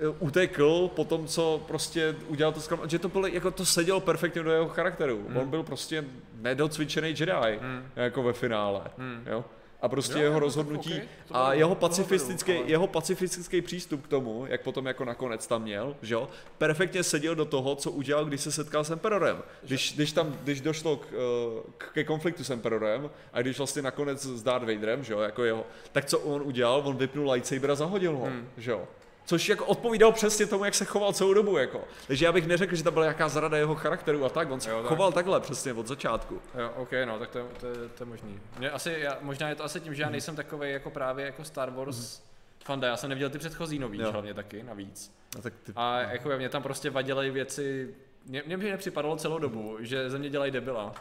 e, utekl po tom, co prostě udělal to sklam, že to bylo, jako to sedělo perfektně do jeho charakteru. Hmm. On byl prostě nedocvičený Jedi, Hmm. jako ve finále, Hmm. jo. A prostě Jo, jeho jako rozhodnutí ok, to a jeho pacifistický, ale- jeho pacifistický přístup k tomu, jak potom jako nakonec tam měl, že jo, perfektně seděl do toho, co udělal, když se setkal s Emperorem. Když, když tam, když došlo k, eh, k, ke konfliktu s Emperorem a když vlastně nakonec s Darth Vaderem, že jo, jako jeho, tak co on udělal? On vypnul lightsaber a zahodil ho, Hmm. že jo. Což jako odpovídal přesně tomu, jak se choval celou dobu, jako. Takže já bych neřekl, že to byla nějaká zrada jeho charakteru a tak, on se Jo, tak. choval takhle přesně od začátku. Jo, OK, no, tak to, je- to, je, to je možný. Mě asi, já, možná je to asi tím, že já nejsem takový jako právě jako Star Wars fanda, já jsem neviděl ty předchozí nový, Jo. hlavně taky, navíc. No, tak ty, A jako mě tam prostě vadily věci, mě, mě by nepřipadalo celou dobu, že ze mě dělají debila.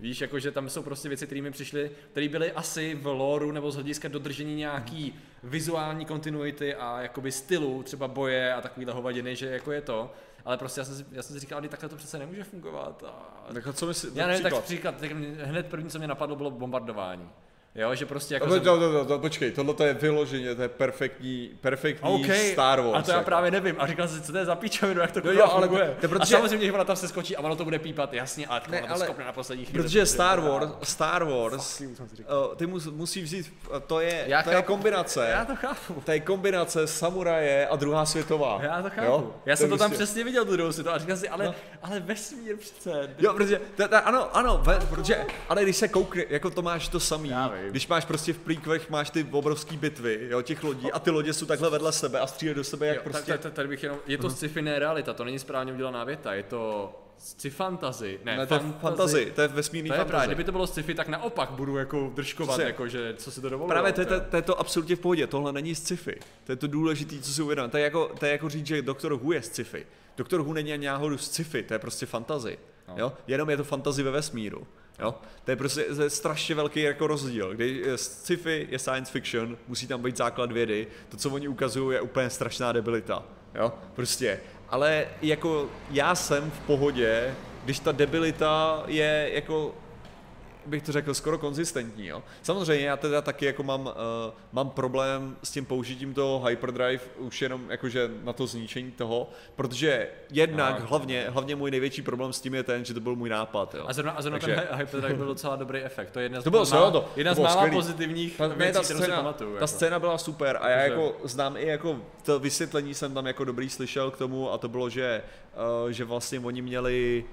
Víš, jakože tam jsou prostě věci, které mi přišly, které byly asi v lore nebo z hlediska dodržení nějaký vizuální kontinuity a jakoby stylu, třeba boje a takovýhle hovadiny, že jako je to. Ale prostě já jsem, si, já jsem si říkal, že takhle to přece nemůže fungovat. A... Tak co myslíš? Já nevím, tak příklad, tak hned první, co mě napadlo, bylo bombardování. Jo, že prostě jako... No, to, to, to, to, počkej, tohle to je vyloženě, to je perfektní, perfektní okay, Star Wars. A to já jako. právě nevím. A říkal jsem si, co to je za píčovinu, jak to No jo, ale funguje. to protože- A samozřejmě, že ona tam se skočí a ono to bude pípat, jasně, ale, Ne, to ale- skopne na poslední chvíli. Protože to Star Wars, Star Wars, uh, ty mus, musí vzít, to je, Já to je chápu. kombinace, Já to chápu. to je kombinace samuraje a druhá světová. Já to chápu. Jo? Já jsem to tam prostě- přesně viděl tu druhou světovou a říkal si, ale, No. ale vesmír přece. Jo, protože, ano, ano, protože, ale když se koukne, jako to máš to samý. Když máš prostě v plíkvech, máš ty obrovský bitvy, jo, těch lodí a ty lodě jsou takhle vedle sebe a střílejí do sebe, jak Jo, prostě, ta- ta- Tady bych jenom, je to Mhm. sci-fi ne realita, to není správně udělaná věta, je to sci fantasy, ne, ne, to je fantasy, to je vesmírný To je právě, kdyby to bylo sci-fi, tak naopak budu jako držkovat, Přesně. jako, že co si to dovolilo. Právě to je, to to, je to absolutně v pohodě, tohle není sci-fi. To je to důležité, co si uvědomit. To je jako, to je jako říct, že Doktor Who je sci-fi. Doktor Who není ani náhodou sci-fi, to je prostě fantasy. No. Jo? Jenom je to fantasy ve vesmíru. Jo? To je prostě to je strašně velký jako rozdíl. Kdy je sci-fi je science fiction, musí tam být základ vědy, to, co oni ukazují, je úplně strašná debilita. Jo? Prostě. Ale jako já jsem v pohodě, když ta debilita je jako bych to řekl, skoro konzistentní. Jo. Samozřejmě já teda taky jako mám, uh, mám problém s tím použitím toho hyperdrive už jenom jakože na to zničení toho, protože jednak No. hlavně, hlavně můj největší problém s tím je ten, že to byl můj nápad. Jo. A zrovna, a zrovna Takže- ten hy- hyperdrive byl docela dobrý efekt. To je jedna z, To bylo mála, to, jedna to z mála skvělý. pozitivních Ta, ne, věcí, ta, kterou si scéna, pamatuju. ta jako. scéna byla super a já jako znám i jako to vysvětlení jsem tam jako dobrý slyšel k tomu a to bylo, že, uh, že vlastně oni měli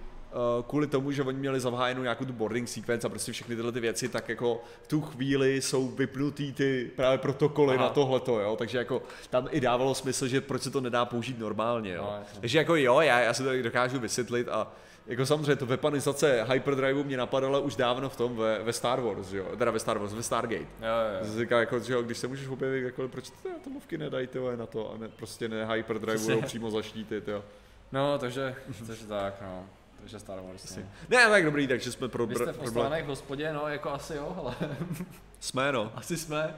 kvůli tomu, že oni měli zahájenou nějakou tu boarding sequence a prostě všechny tyhle ty věci, tak jako v tu chvíli jsou vypnutý ty právě protokoly Aha. na tohleto, jo, takže jako tam i dávalo smysl, že proč se to nedá použít normálně, jo. No, takže jako jo, já, já si to dokážu vysvětlit a jako samozřejmě to weaponizace hyperdriveu mě napadala už dávno v tom ve, ve Star Wars, že jo, teda ve Star Wars, ve Stargate. Jo, jo, Jsi říkal, jako, že jo, když se můžeš objevit, jako, proč ty atomovky nedají ty na to a ne, prostě ne hyperdrivujou Přesně. přímo zaštítit, jo. No, takže, takže tak, no. Takže Star Wars. No. Ne, tak dobrý, takže jsme pro, Vy jste v Ostánech v hospodě, no jako asi jo, ale Jsme, no. asi jsme.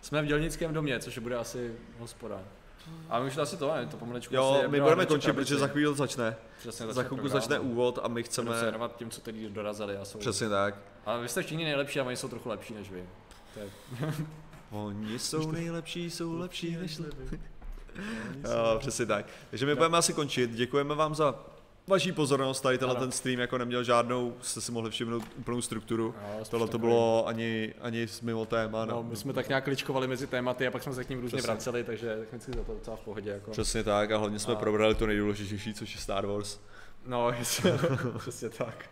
Jsme v dělnickém domě, což bude asi hospoda. A my už to asi to, ne? To pomalečku Jo, asi my budeme končit, protože za chvíli začne. Přesně, Za chvilku program, začne úvod a my Budeme se chceme... věnovat tím, co teď dorazili a jsou. Přesně tak. A vy jste všichni nejlepší a oni jsou trochu lepší než vy. To je... Oni jsou nejlepší, jsou lepší než... Jo, přesně tak. Takže my budeme asi končit. Děkujeme vám za vaší pozornost. Tady tenhle ten stream jako neměl žádnou, jste si mohli všimnout úplnou strukturu. Jsme Tohle to bylo ani, ani mimo téma. No, my jsme tak nějak kličkovali mezi tématy a pak jsme se k ním různě Přesně. vraceli, takže technicky za to docela v pohodě. Jako. Přesně tak a hlavně jsme A- probrali to nejdůležitější, což je Star Wars. No, jestli, přesně tak.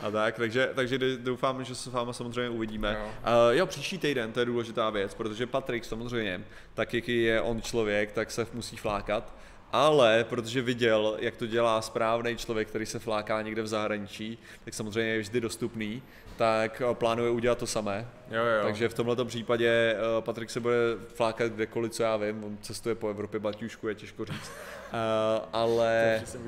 A tak, takže, takže doufám, že se s váma samozřejmě uvidíme. Jo. Uh, jo, příští týden, to je důležitá věc, protože Patrik samozřejmě, tak jaký je on člověk, tak se musí flákat. Ale protože viděl, jak to dělá správný člověk, který se fláká někde v zahraničí, tak samozřejmě je vždy dostupný, tak eh, plánuje udělat to samé. Jo, jo. Takže v tomto případě eh, Patrik se bude flákat kdekoliv, co já vím, on cestuje po Evropě, baťušku je těžko říct. Uh, ale Takže jsem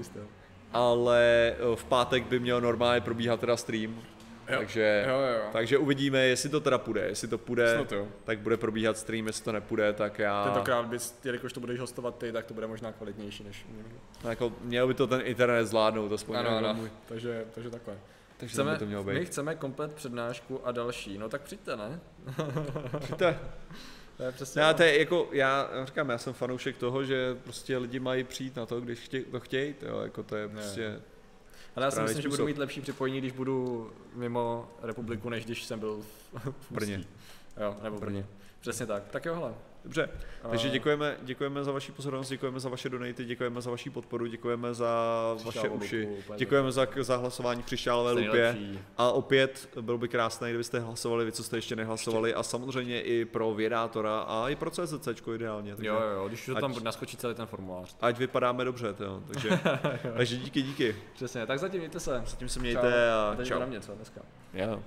ale eh, v pátek by měl normálně probíhat teda stream. Jo. Takže, Jo, jo. takže uvidíme, jestli to teda půjde. Jestli to půjde, Snad jo. tak bude probíhat stream, jestli to nepůjde, tak já... Tentokrát bys, jelikož to budeš hostovat ty, tak to bude možná kvalitnější než Jako, měl by to ten internet zvládnout, aspoň Ano, ano. můj. Takže, takže takhle. Takže Chceme, to mělo my být. chceme komplet přednášku a další, no tak přijďte, ne? Přijďte. To je přesně Já, to je jako, já říkám, já jsem fanoušek toho, že prostě lidi mají přijít na to, když chtě, to chtějí, jo, jako to je prostě... Ale já si myslím, že budu způsob. mít lepší připojení, když budu mimo republiku, než když jsem byl v, v Brně. Jo, nebo v Brně. Přesně tak. Tak jo, hele. Dobře, takže A- děkujeme, děkujeme za vaši pozornost, děkujeme za vaše donaty, děkujeme za vaši podporu, děkujeme za vaše uši, lupu, úplně děkujeme za, za hlasování v křišťálové lupě. A opět bylo by krásné, kdybyste hlasovali, vy, co jste ještě nehlasovali, a samozřejmě i pro Vědátora a i pro CZC ideálně. Takže Jo, jo, jo, když to ať- tam naskočí celý ten formulář. Ať vypadáme dobře, jo. Takže, takže díky, díky. Přesně, tak zatím mějte se. Zatím se mějte a Teď čau. na mě, co dneska. Jo.